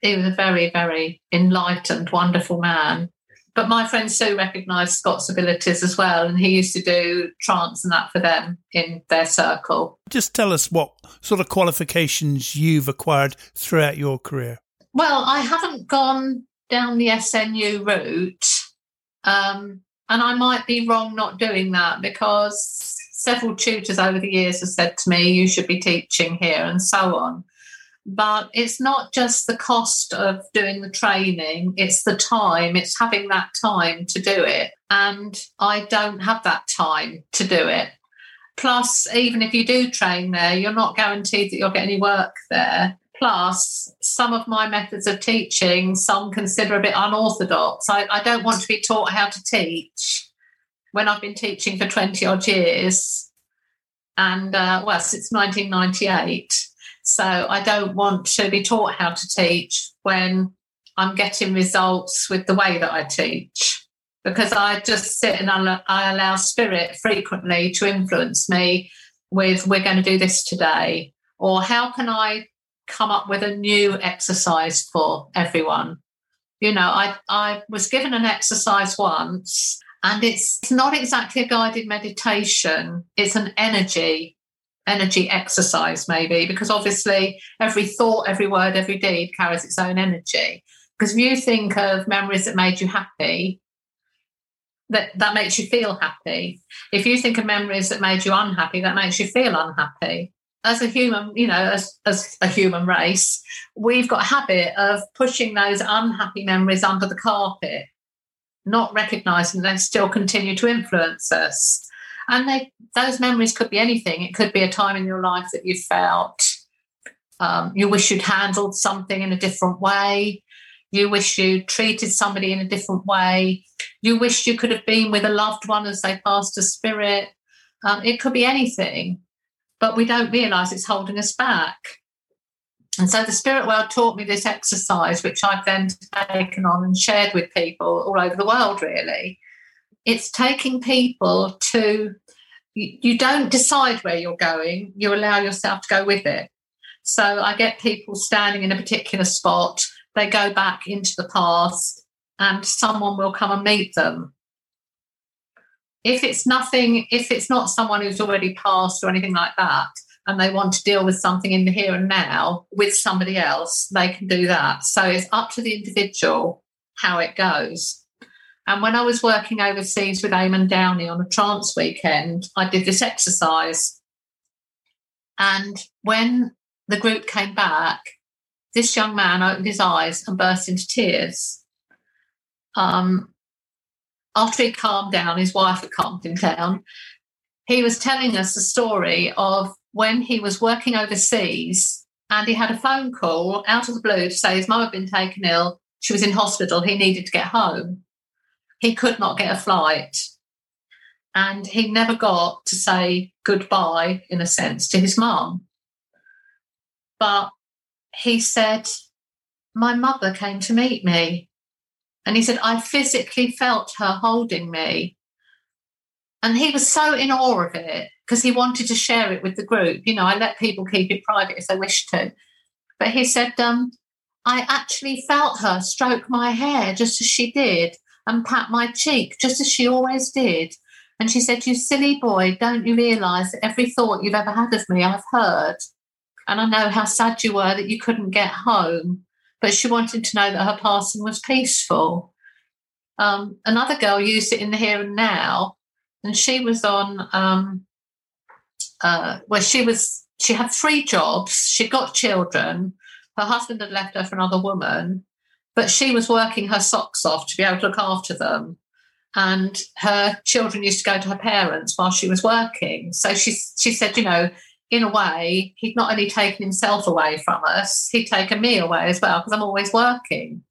He was a very, very enlightened, wonderful man. But my friend Sue recognised Scott's abilities as well, and he used to do trance and that for them in their circle. Just tell us what sort of qualifications you've acquired throughout your career. Well, I haven't gone down the SNU route. Um, and I might be wrong not doing that because several tutors over the years have said to me, you should be teaching here and so on. But it's not just the cost of doing the training, it's the time, it's having that time to do it. And I don't have that time to do it. Plus, even if you do train there, you're not guaranteed that you'll get any work there. Plus, some of my methods of teaching, some consider a bit unorthodox. I, I don't want to be taught how to teach when I've been teaching for 20 odd years. And uh, well, since 1998. So I don't want to be taught how to teach when I'm getting results with the way that I teach. Because I just sit and I allow spirit frequently to influence me with, we're going to do this today. Or how can I come up with a new exercise for everyone. You know, I, I was given an exercise once, and it's, it's not exactly a guided meditation, it's an energy energy exercise maybe because obviously every thought every word every deed carries its own energy. Because if you think of memories that made you happy that that makes you feel happy. If you think of memories that made you unhappy that makes you feel unhappy as a human you know as, as a human race we've got a habit of pushing those unhappy memories under the carpet not recognizing they still continue to influence us and they those memories could be anything. It could be a time in your life that you felt um, you wish you'd handled something in a different way. You wish you treated somebody in a different way. You wish you could have been with a loved one as they passed a spirit. Um, it could be anything, but we don't realize it's holding us back. And so the spirit world taught me this exercise, which I've then taken on and shared with people all over the world, really. It's taking people to you don't decide where you're going you allow yourself to go with it. So i get people standing in a particular spot they go back into the past and someone will come and meet them if it's nothing if it's not someone who's already passed or anything like that and they want to deal with something in the here and now with somebody else they can do that so it's up to the individual how it goes and when I was working overseas with Eamon Downey on a trance weekend, I did this exercise. And when the group came back, this young man opened his eyes and burst into tears. Um, after he calmed down, his wife had calmed him down. He was telling us the story of when he was working overseas and he had a phone call out of the blue to say his mum had been taken ill. She was in hospital. He needed to get home he could not get a flight. And he never got to say goodbye, in a sense, to his mum. But he said, My mother came to meet me. And he said, I physically felt her holding me. And he was so in awe of it because he wanted to share it with the group. You know, I let people keep it private if they wish to. But he said, um, I actually felt her stroke my hair just as she did and pat my cheek, just as she always did. And she said, You silly boy, don't you realise that every thought you've ever had of me, I've heard. And I know how sad you were that you couldn't get home. But she wanted to know that her passing was peaceful. Um, another girl used it in the here and now, and she was on um, uh, where she was. She had three jobs. She got children. Her husband had left her for another woman, but she was working her socks off to be able to look after them. And her children used to go to her parents while she was working. So she, she said, you know, in a way, he'd not only taken himself away from us, he'd taken me away as well because I'm always working.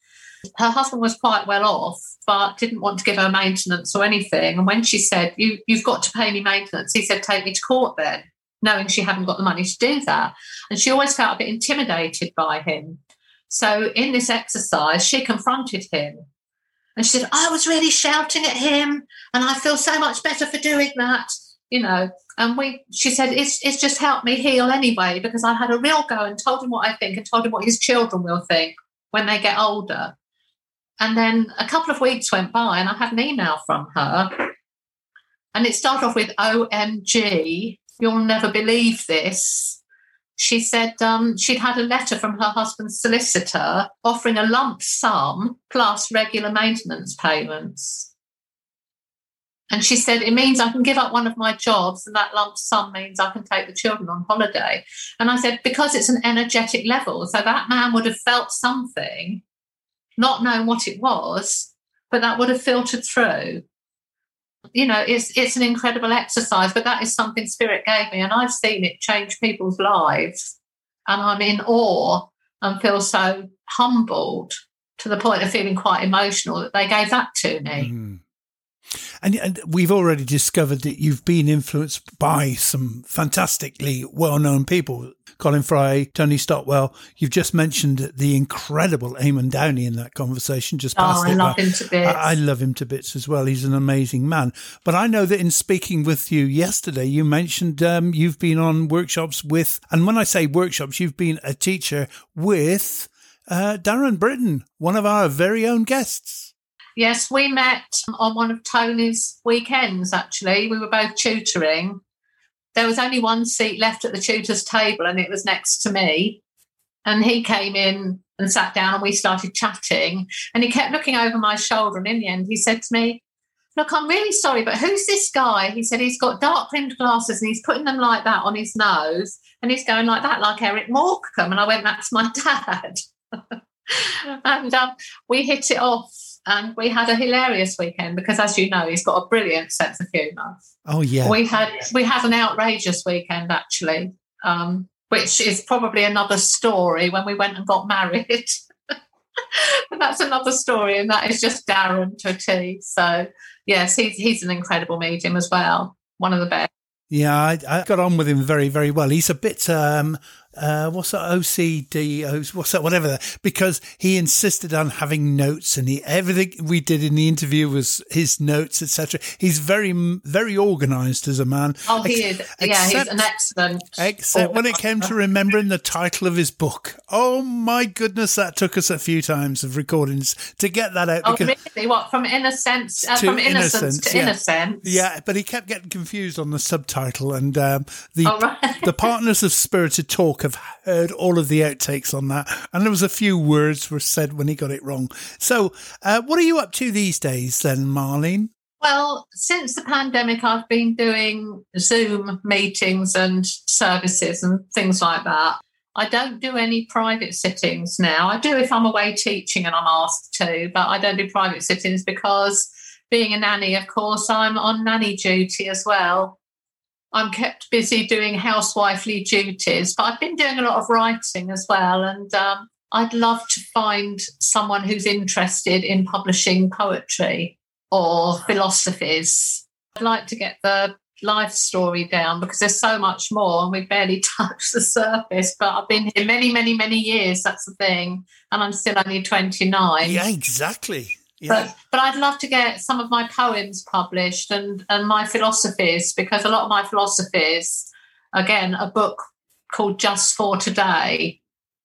Her husband was quite well off, but didn't want to give her maintenance or anything. And when she said, you, You've got to pay me maintenance, he said, Take me to court then, knowing she hadn't got the money to do that. And she always felt a bit intimidated by him. So in this exercise, she confronted him and she said, I was really shouting at him and I feel so much better for doing that, you know. And we she said, It's it's just helped me heal anyway, because I had a real go and told him what I think and told him what his children will think when they get older. And then a couple of weeks went by and I had an email from her. And it started off with OMG, you'll never believe this she said um, she'd had a letter from her husband's solicitor offering a lump sum plus regular maintenance payments. And she said, it means I can give up one of my jobs, and that lump sum means I can take the children on holiday. And I said, because it's an energetic level. So that man would have felt something, not knowing what it was, but that would have filtered through you know it's it's an incredible exercise but that is something spirit gave me and i've seen it change people's lives and i'm in awe and feel so humbled to the point of feeling quite emotional that they gave that to me mm. And, and, we've already discovered that you've been influenced by some fantastically well known people. Colin Fry, Tony Stockwell. You've just mentioned the incredible Eamon Downey in that conversation. Just oh, I love him to bits. I, I, love him to bits as well. He's an amazing man. But I know that in speaking with you yesterday, you mentioned um, you've been on workshops with, and when I say workshops, you've been a teacher with uh, Darren Britton, one of our very own guests. Yes, we met on one of Tony's weekends, actually. We were both tutoring. There was only one seat left at the tutor's table, and it was next to me. And he came in and sat down, and we started chatting. And he kept looking over my shoulder. And in the end, he said to me, Look, I'm really sorry, but who's this guy? He said he's got dark rimmed glasses and he's putting them like that on his nose and he's going like that, like Eric Morecambe. And I went, That's my dad. and um, we hit it off and we had a hilarious weekend because, as you know, he's got a brilliant sense of humour. Oh yeah, we had we had an outrageous weekend actually, um, which is probably another story when we went and got married. but that's another story, and that is just Darren to a T. So yes, he's he's an incredible medium as well, one of the best. Yeah, I, I, got on with him very, very well. He's a bit um, uh, what's that OCD, what's that, whatever, because he insisted on having notes and he, everything we did in the interview was his notes, etc. He's very, very organized as a man. Oh, he is. Yeah, he's an excellent. Except when it came to remembering the title of his book. Oh my goodness, that took us a few times of recordings to get that out. Oh, really? What, from innocence, uh, from innocence, innocence to yeah. innocence? Yeah, but he kept getting confused on the subtitle and um, the, oh, right. the Partners of Spirited Talk have heard all of the outtakes on that, and there was a few words were said when he got it wrong. So, uh, what are you up to these days, then, Marlene? Well, since the pandemic, I've been doing Zoom meetings and services and things like that. I don't do any private sittings now. I do if I'm away teaching and I'm asked to, but I don't do private sittings because being a nanny, of course, I'm on nanny duty as well. I'm kept busy doing housewifely duties, but I've been doing a lot of writing as well. And um, I'd love to find someone who's interested in publishing poetry or philosophies. I'd like to get the life story down because there's so much more and we barely touched the surface. But I've been here many, many, many years. That's the thing. And I'm still only 29. Yeah, exactly. But but I'd love to get some of my poems published and and my philosophies because a lot of my philosophies, again, a book called Just for Today,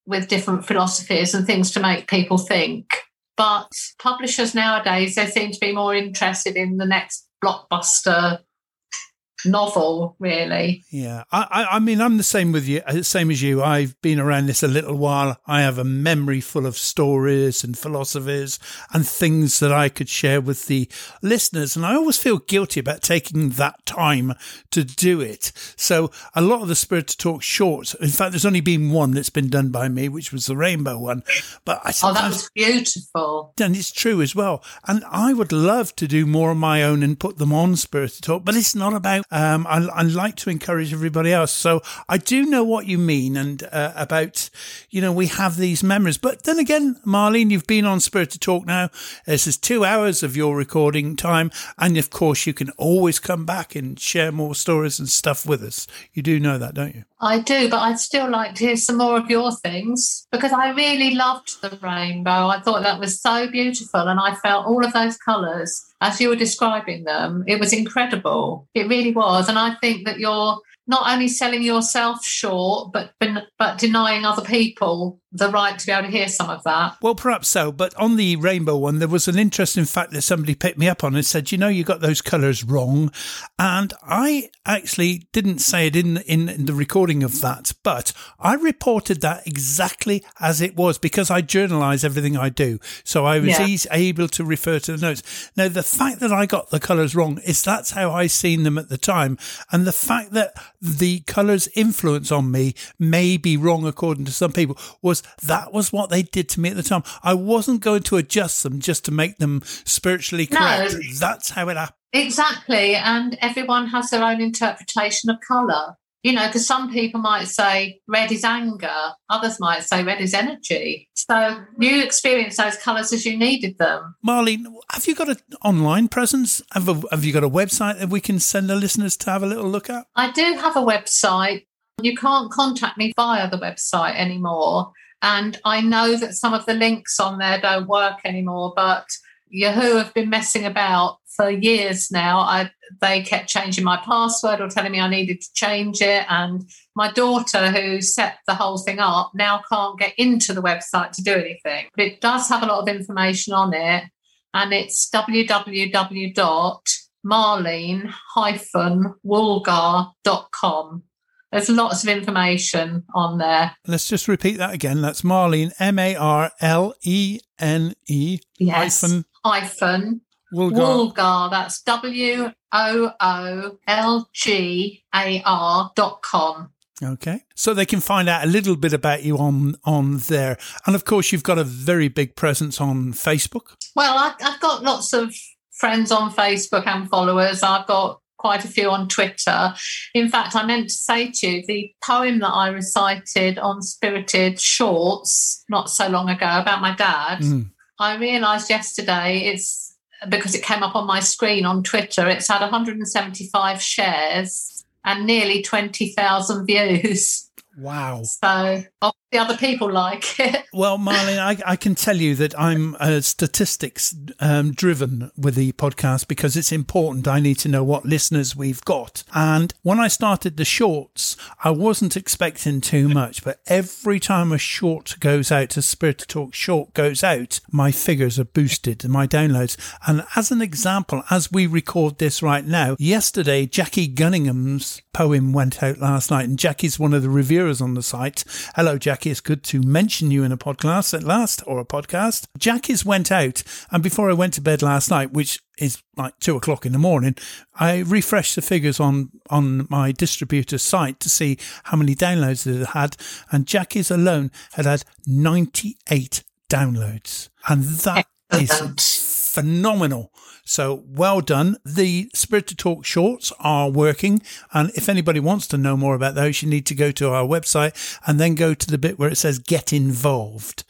with different philosophies and things to make people think. But publishers nowadays, they seem to be more interested in the next blockbuster novel, really. Yeah, I, I mean, I'm the same with you, uh, same as you. I've been around this a little while. I have a memory full of stories and philosophies and things that I could share with the listeners, and I always feel guilty about taking that time to do it. So a lot of the Spirit to Talk short. In fact, there's only been one that's been done by me, which was the Rainbow one. But I oh, that was beautiful, and it's true as well. And I would love to do more of my own and put them on Spirit to Talk, but it's not about um, I, I, like to encourage everybody else. So I do know what you mean and uh, about, you know, we have these memories. But then again, Marlene, you've been on Spirit to Talk now. This is two hours of your recording time. And of course, you can always come back and share more stories and stuff with us. You do know that, don't you? I do, but I'd still like to hear some more of your things because I really loved the rainbow. I thought that was so beautiful and I felt all of those colours as you were describing them. It was incredible. It really was. And I think that you're not only selling yourself short, but but denying other people the right to be able to hear some of that. Well, perhaps so. But on the rainbow one, there was an interesting fact that somebody picked me up on and said, "You know, you got those colours wrong," and I actually didn't say it in, in in the recording of that, but I reported that exactly as it was because I journalise everything I do, so I was yeah. easy, able to refer to the notes. Now, the fact that I got the colours wrong is that's how I seen them at the time, and the fact that the colours' influence on me may be wrong according to some people was that was what they did to me at the time. I wasn't going to adjust them just to make them spiritually correct. No, That's how it happened. Exactly. And everyone has their own interpretation of colour. You know, because some people might say red is anger, others might say red is energy. So you experience those colours as you needed them. Marlene, have you got an online presence? Have, a, have you got a website that we can send the listeners to have a little look at? I do have a website. You can't contact me via the website anymore. And I know that some of the links on there don't work anymore, but Yahoo have been messing about for years now. I they kept changing my password or telling me I needed to change it. And my daughter, who set the whole thing up, now can't get into the website to do anything. But it does have a lot of information on it, and it's www.marlene-woolgar.com. There's lots of information on there. Let's just repeat that again. That's Marlene, M A R L E N E Yes. hyphen Hyphen Woolgar. Woolgar. That's W O O L G A R dot com. Okay. So they can find out a little bit about you on on there. And of course you've got a very big presence on Facebook. Well, I, I've got lots of friends on Facebook and followers. I've got quite a few on Twitter. In fact, I meant to say to you the poem that I recited on Spirited Shorts not so long ago about my dad. Mm. I realised yesterday it's because it came up on my screen on Twitter. It's had 175 shares and nearly 20,000 views. Wow. So obviously other people like it. Well, Marlene, I, I can tell you that I'm uh, statistics um, driven with the podcast because it's important. I need to know what listeners we've got. And when I started the shorts, I wasn't expecting too much, but every time a short goes out, a Spirit Talk short goes out, my figures are boosted, my downloads. And as an example, as we record this right now, yesterday, Jackie Gunningham's poem went out last night, and Jackie's one of the reviewers on the site. Hello, Jackie. It's good to mention you in a podcast at last, or a podcast. Jackie's went out, and before I went to bed last night, which is like two o'clock in the morning, I refreshed the figures on on my distributor site to see how many downloads it had, and Jackie's alone had had ninety eight downloads, and that is Excellent. Phenomenal. So well done. The Spirited Talk shorts are working. And if anybody wants to know more about those, you need to go to our website and then go to the bit where it says get involved.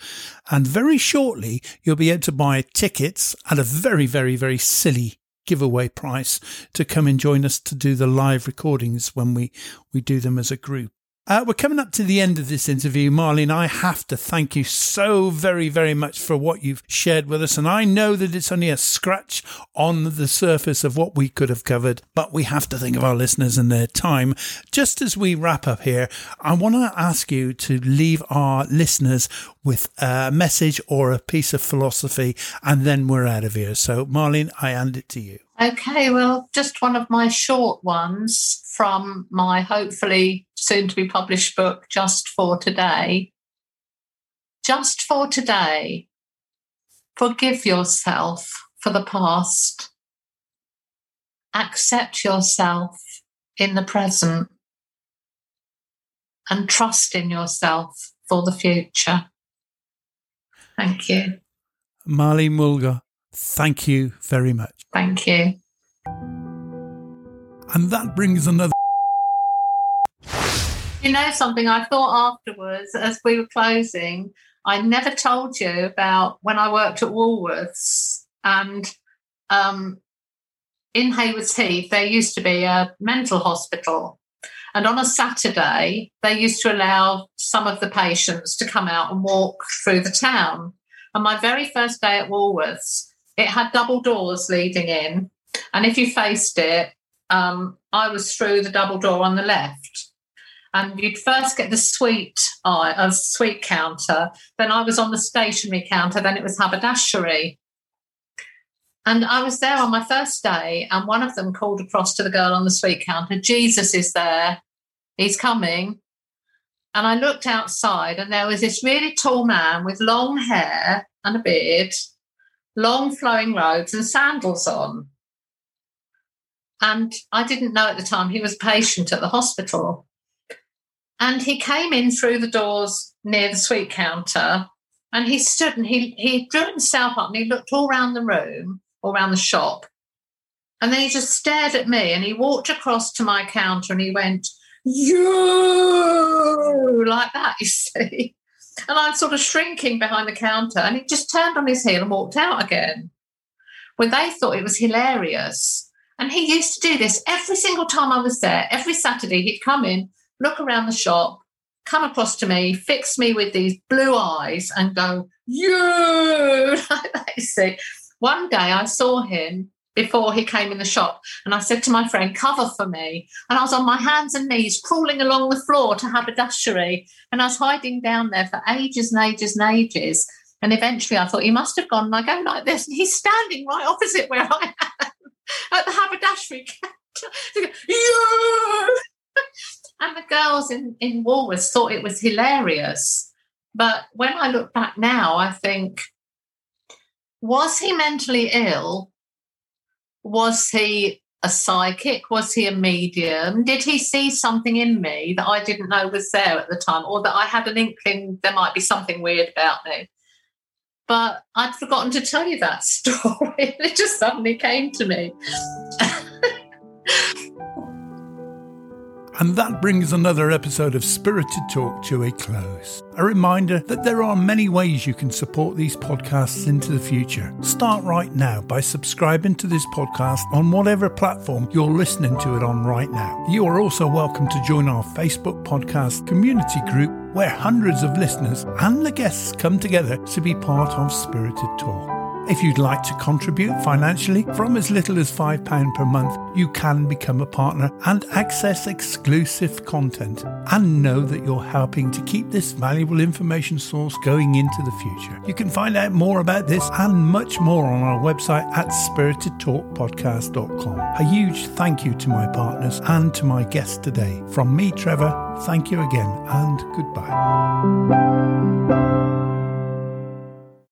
And very shortly, you'll be able to buy tickets at a very, very, very silly giveaway price to come and join us to do the live recordings when we, we do them as a group. Uh, we're coming up to the end of this interview, Marlene. I have to thank you so very, very much for what you've shared with us. And I know that it's only a scratch on the surface of what we could have covered, but we have to think of our listeners and their time. Just as we wrap up here, I want to ask you to leave our listeners with a message or a piece of philosophy, and then we're out of here. So, Marlene, I hand it to you. Okay, well, just one of my short ones from my hopefully soon to be published book, Just for Today. Just for today, forgive yourself for the past. Accept yourself in the present and trust in yourself for the future. Thank you. Marlene Mulga, thank you very much. Thank you. And that brings another. You know something? I thought afterwards, as we were closing, I never told you about when I worked at Woolworths and um, in Haywards Heath, there used to be a mental hospital. And on a Saturday, they used to allow some of the patients to come out and walk through the town. And my very first day at Woolworths, it had double doors leading in. And if you faced it, um, I was through the double door on the left. And you'd first get the sweet uh, a sweet counter. Then I was on the stationery counter. Then it was haberdashery. And I was there on my first day, and one of them called across to the girl on the sweet counter, Jesus is there. He's coming. And I looked outside, and there was this really tall man with long hair and a beard, long flowing robes, and sandals on. And I didn't know at the time he was a patient at the hospital. And he came in through the doors near the sweet counter and he stood and he, he drew himself up and he looked all around the room, all around the shop. And then he just stared at me and he walked across to my counter and he went, You like that, you see. And I'm sort of shrinking behind the counter and he just turned on his heel and walked out again. When they thought it was hilarious. And he used to do this every single time I was there. Every Saturday, he'd come in, look around the shop, come across to me, fix me with these blue eyes, and go, You, like see. one day I saw him before he came in the shop. And I said to my friend, cover for me. And I was on my hands and knees crawling along the floor to haberdashery. And I was hiding down there for ages and ages and ages. And eventually I thought he must have gone. And I go like this. And he's standing right opposite where I am at the haberdashery and the girls in, in Woolworths thought it was hilarious. But when I look back now, I think, was he mentally ill was he a psychic? Was he a medium? Did he see something in me that I didn't know was there at the time, or that I had an inkling there might be something weird about me? But I'd forgotten to tell you that story. it just suddenly came to me. And that brings another episode of Spirited Talk to a close. A reminder that there are many ways you can support these podcasts into the future. Start right now by subscribing to this podcast on whatever platform you're listening to it on right now. You are also welcome to join our Facebook podcast community group where hundreds of listeners and the guests come together to be part of Spirited Talk. If you'd like to contribute financially from as little as £5 per month, you can become a partner and access exclusive content and know that you're helping to keep this valuable information source going into the future. You can find out more about this and much more on our website at spiritedtalkpodcast.com. A huge thank you to my partners and to my guest today. From me, Trevor, thank you again and goodbye.